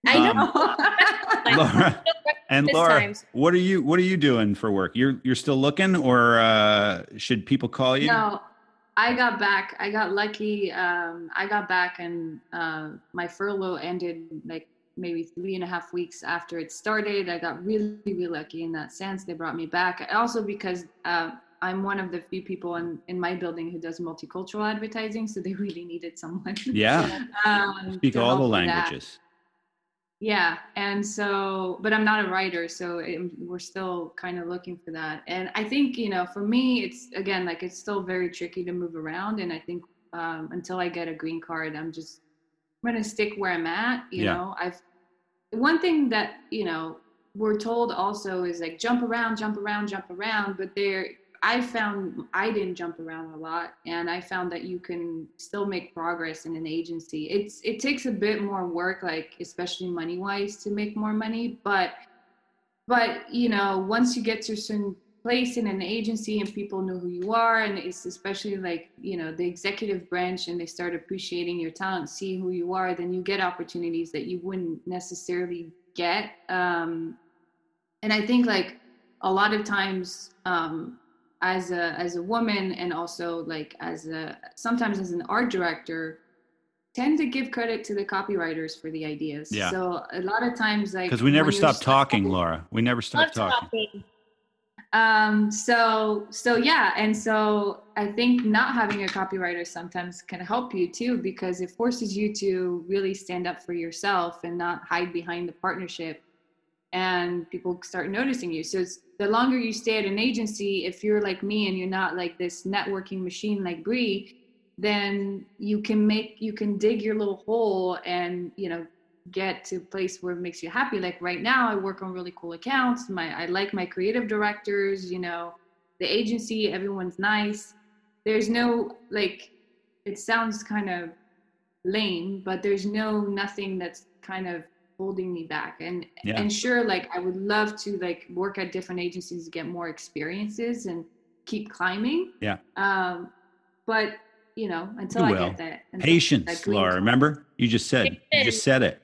Speaker 2: I
Speaker 3: Um, <laughs>
Speaker 2: know.
Speaker 3: Laura, and Laura,
Speaker 2: times.
Speaker 3: what are you what are you doing for work? You're you're still looking, or uh, should people call you?
Speaker 1: No, I got back. I got lucky. Um, I got back, and uh, my furlough ended like maybe three and a half weeks after it started. I got really, really lucky in that sense. They brought me back. Also because uh, I'm one of the few people in, in my building who does multicultural advertising, so they really needed someone.
Speaker 3: Yeah, <laughs>
Speaker 1: um,
Speaker 3: speak all the languages.
Speaker 1: Yeah, and so, but I'm not a writer, so it, we're still kind of looking for that. And I think, you know, for me, it's again like it's still very tricky to move around. And I think um, until I get a green card, I'm just I'm gonna stick where I'm at. You
Speaker 3: Yeah.
Speaker 1: know, I've one thing that you know we're told also is like jump around, jump around, jump around. But there, I found I didn't jump around a lot, and I found that you can still make progress in an agency. It's it takes a bit more work, like especially money wise, to make more money. But but you know, once you get to a certain place in an agency and people know who you are, and it's especially like you know the executive branch, and they start appreciating your talent, see who you are, then you get opportunities that you wouldn't necessarily get. Um, and I think like a lot of times um, as a as a woman and also like as a sometimes as an art director tend to give credit to the copywriters for the ideas
Speaker 3: Yeah.
Speaker 1: so a lot of times like
Speaker 3: Because we never stop talking, Laura. We never stop talking.
Speaker 2: talking.
Speaker 1: um so so yeah and so i think not having a copywriter sometimes can help you too because it forces you to really stand up for yourself and not hide behind the partnership and people start noticing you. So the longer you stay at an agency if you're like me and you're not like this networking machine like Bre then you can make you can dig your little hole and you know get to a place where it makes you happy. Like right now i work on really cool accounts. My i like my creative directors you know the agency everyone's nice. There's no like it sounds kind of lame but there's no nothing that's kind of holding me back and
Speaker 3: Yeah.
Speaker 1: and sure like i would love to like work at different agencies to get more experiences and keep climbing
Speaker 3: Yeah.
Speaker 1: um but you know, until
Speaker 3: You
Speaker 1: I
Speaker 3: will.
Speaker 1: get that until that
Speaker 3: Patience, Laura. Remember, you just said you just said it.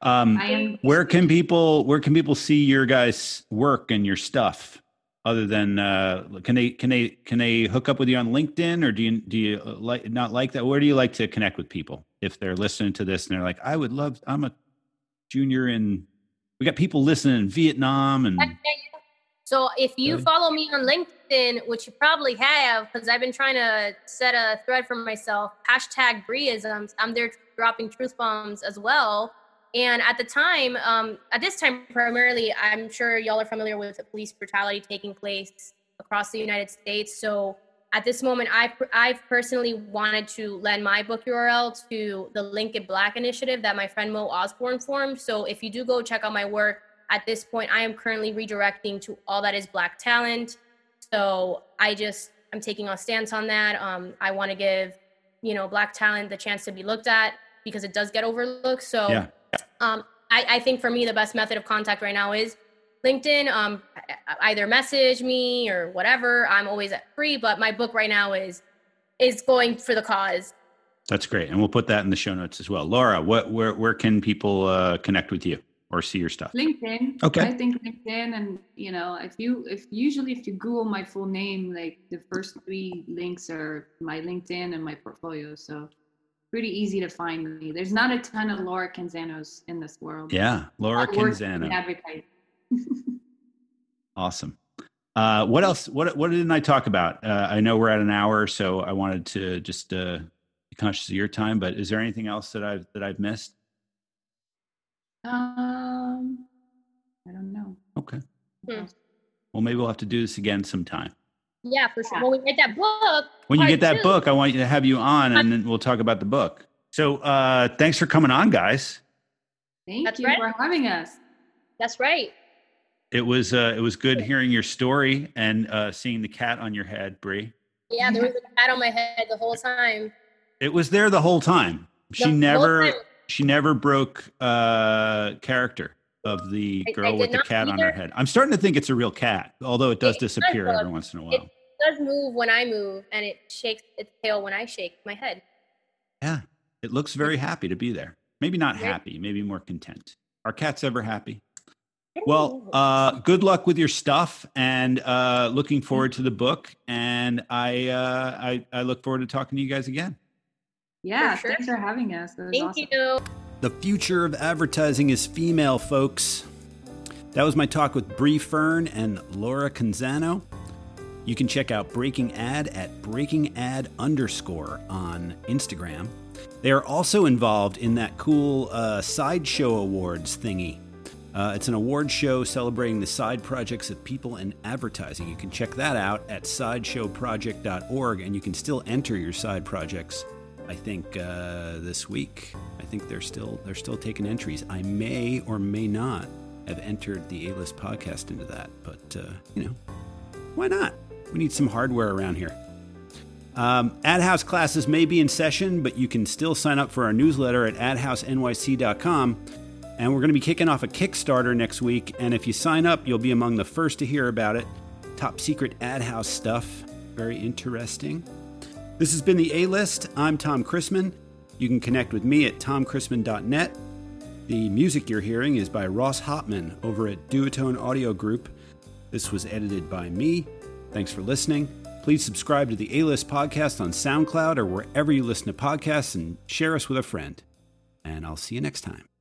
Speaker 3: Um,
Speaker 1: am.
Speaker 3: where can people where can people see your guys' work and your stuff? Other than uh, can they can they can they hook up with you on LinkedIn or do you do you uh, like not like that? Where do you like to connect with people if they're listening to this and they're like, I would love. I'm a junior in. We got people listening in Vietnam and
Speaker 2: So if you follow me on LinkedIn, which you probably have, because I've been trying to set a thread for myself, hashtag Briisms, I'm there dropping truth bombs as well. And at the time, um, at this time primarily, I'm sure y'all are familiar with the police brutality taking place across the United States. So at this moment, I I've personally wanted to lend my book URL to the Lincoln Black initiative that my friend Mo Osborne formed. So if you do go check out my work, at this point, I am currently redirecting to all that is Black talent. So I just I'm taking a stance on that. Um, I want to give you know Black talent the chance to be looked at because it does get overlooked. So
Speaker 3: Yeah.
Speaker 2: um, I, I think for me the best method of contact right now is LinkedIn. Um, either message me or whatever. I'm always at free, but my book right now is is going for the cause.
Speaker 3: that's great. And we'll put that in the show notes as well. Laura, what where where can people uh, connect with you or see your stuff?
Speaker 1: LinkedIn.
Speaker 3: Okay.
Speaker 1: I think LinkedIn, and you know, if you if usually if you Google my full name, like the first three links are my LinkedIn and my portfolio. So pretty easy to find me. There's not a ton of Laura Canzanos in this world.
Speaker 3: Yeah, Laura
Speaker 1: I
Speaker 3: Canzano.
Speaker 1: advertising.
Speaker 3: Awesome. Uh, what else? What what didn't I talk about? Uh, I know we're at an hour, so I wanted to just uh, be conscious of your time. But is there anything else that I've that I've missed?
Speaker 1: Um, I don't know.
Speaker 3: Okay.
Speaker 2: Hmm.
Speaker 3: Well, maybe we'll have to do this again sometime.
Speaker 2: Yeah, for sure. When we get that book,
Speaker 3: When you get that
Speaker 2: two-
Speaker 3: book, I want you to have you on, and then we'll talk about the book. So, uh, thanks for coming on, guys.
Speaker 1: Thank
Speaker 2: That's
Speaker 1: you
Speaker 2: right.
Speaker 1: for having us.
Speaker 2: That's right.
Speaker 3: It was uh, it was good hearing your story and uh, seeing the cat on your head, Bre.
Speaker 2: Yeah, there was a cat on my head the whole time.
Speaker 3: It was there the whole time. She
Speaker 2: whole
Speaker 3: never
Speaker 2: time.
Speaker 3: she never broke uh character of the
Speaker 2: I- I
Speaker 3: girl with the cat on her head. I'm starting to think it's a real cat, although it does
Speaker 2: It
Speaker 3: disappear
Speaker 2: look-
Speaker 3: every once in a while.
Speaker 2: It does move when I move, and it shakes its tail when I shake my head.
Speaker 3: yeah. It looks very happy to be there. Maybe not happy, maybe more content. Are cats ever happy?
Speaker 2: I don't
Speaker 3: Well, uh, good luck with your stuff, and uh, looking forward to the book. And I, uh, I, I look forward to talking to you guys again.
Speaker 1: Yeah,
Speaker 2: sure.
Speaker 1: thanks for having us.
Speaker 2: Thank
Speaker 1: awesome.
Speaker 2: you.
Speaker 3: The future of advertising is female, folks. That was my talk with Bre Fern and Laura Canzano. You can check out Breaking Ad at Breaking Ad underscore on Instagram. They are also involved in that cool uh, Sideshow Awards thingy. Uh, it's an award show celebrating the side projects of people in advertising. You can check that out at sideshowproject.org, and you can still enter your side projects. I think uh, this week. I think they're still they're still taking entries. I may or may not have entered the A List podcast into that, but uh, you know, why not? We need some hardware around here. Um, Ad House classes may be in session, but you can still sign up for our newsletter at adhousenyc.com. And we're going to be kicking off a Kickstarter next week. And if you sign up, you'll be among the first to hear about it. Top secret Ad House stuff. Very interesting. This has been the A List. I'm Tom Christmann. You can connect with me at tomchristmann.net. The music you're hearing is by Ross Hopman over at Duotone Audio Group. This was edited by me. Thanks for listening. Please subscribe to the A List podcast on SoundCloud or wherever you listen to podcasts and share us with a friend. And I'll see you next time.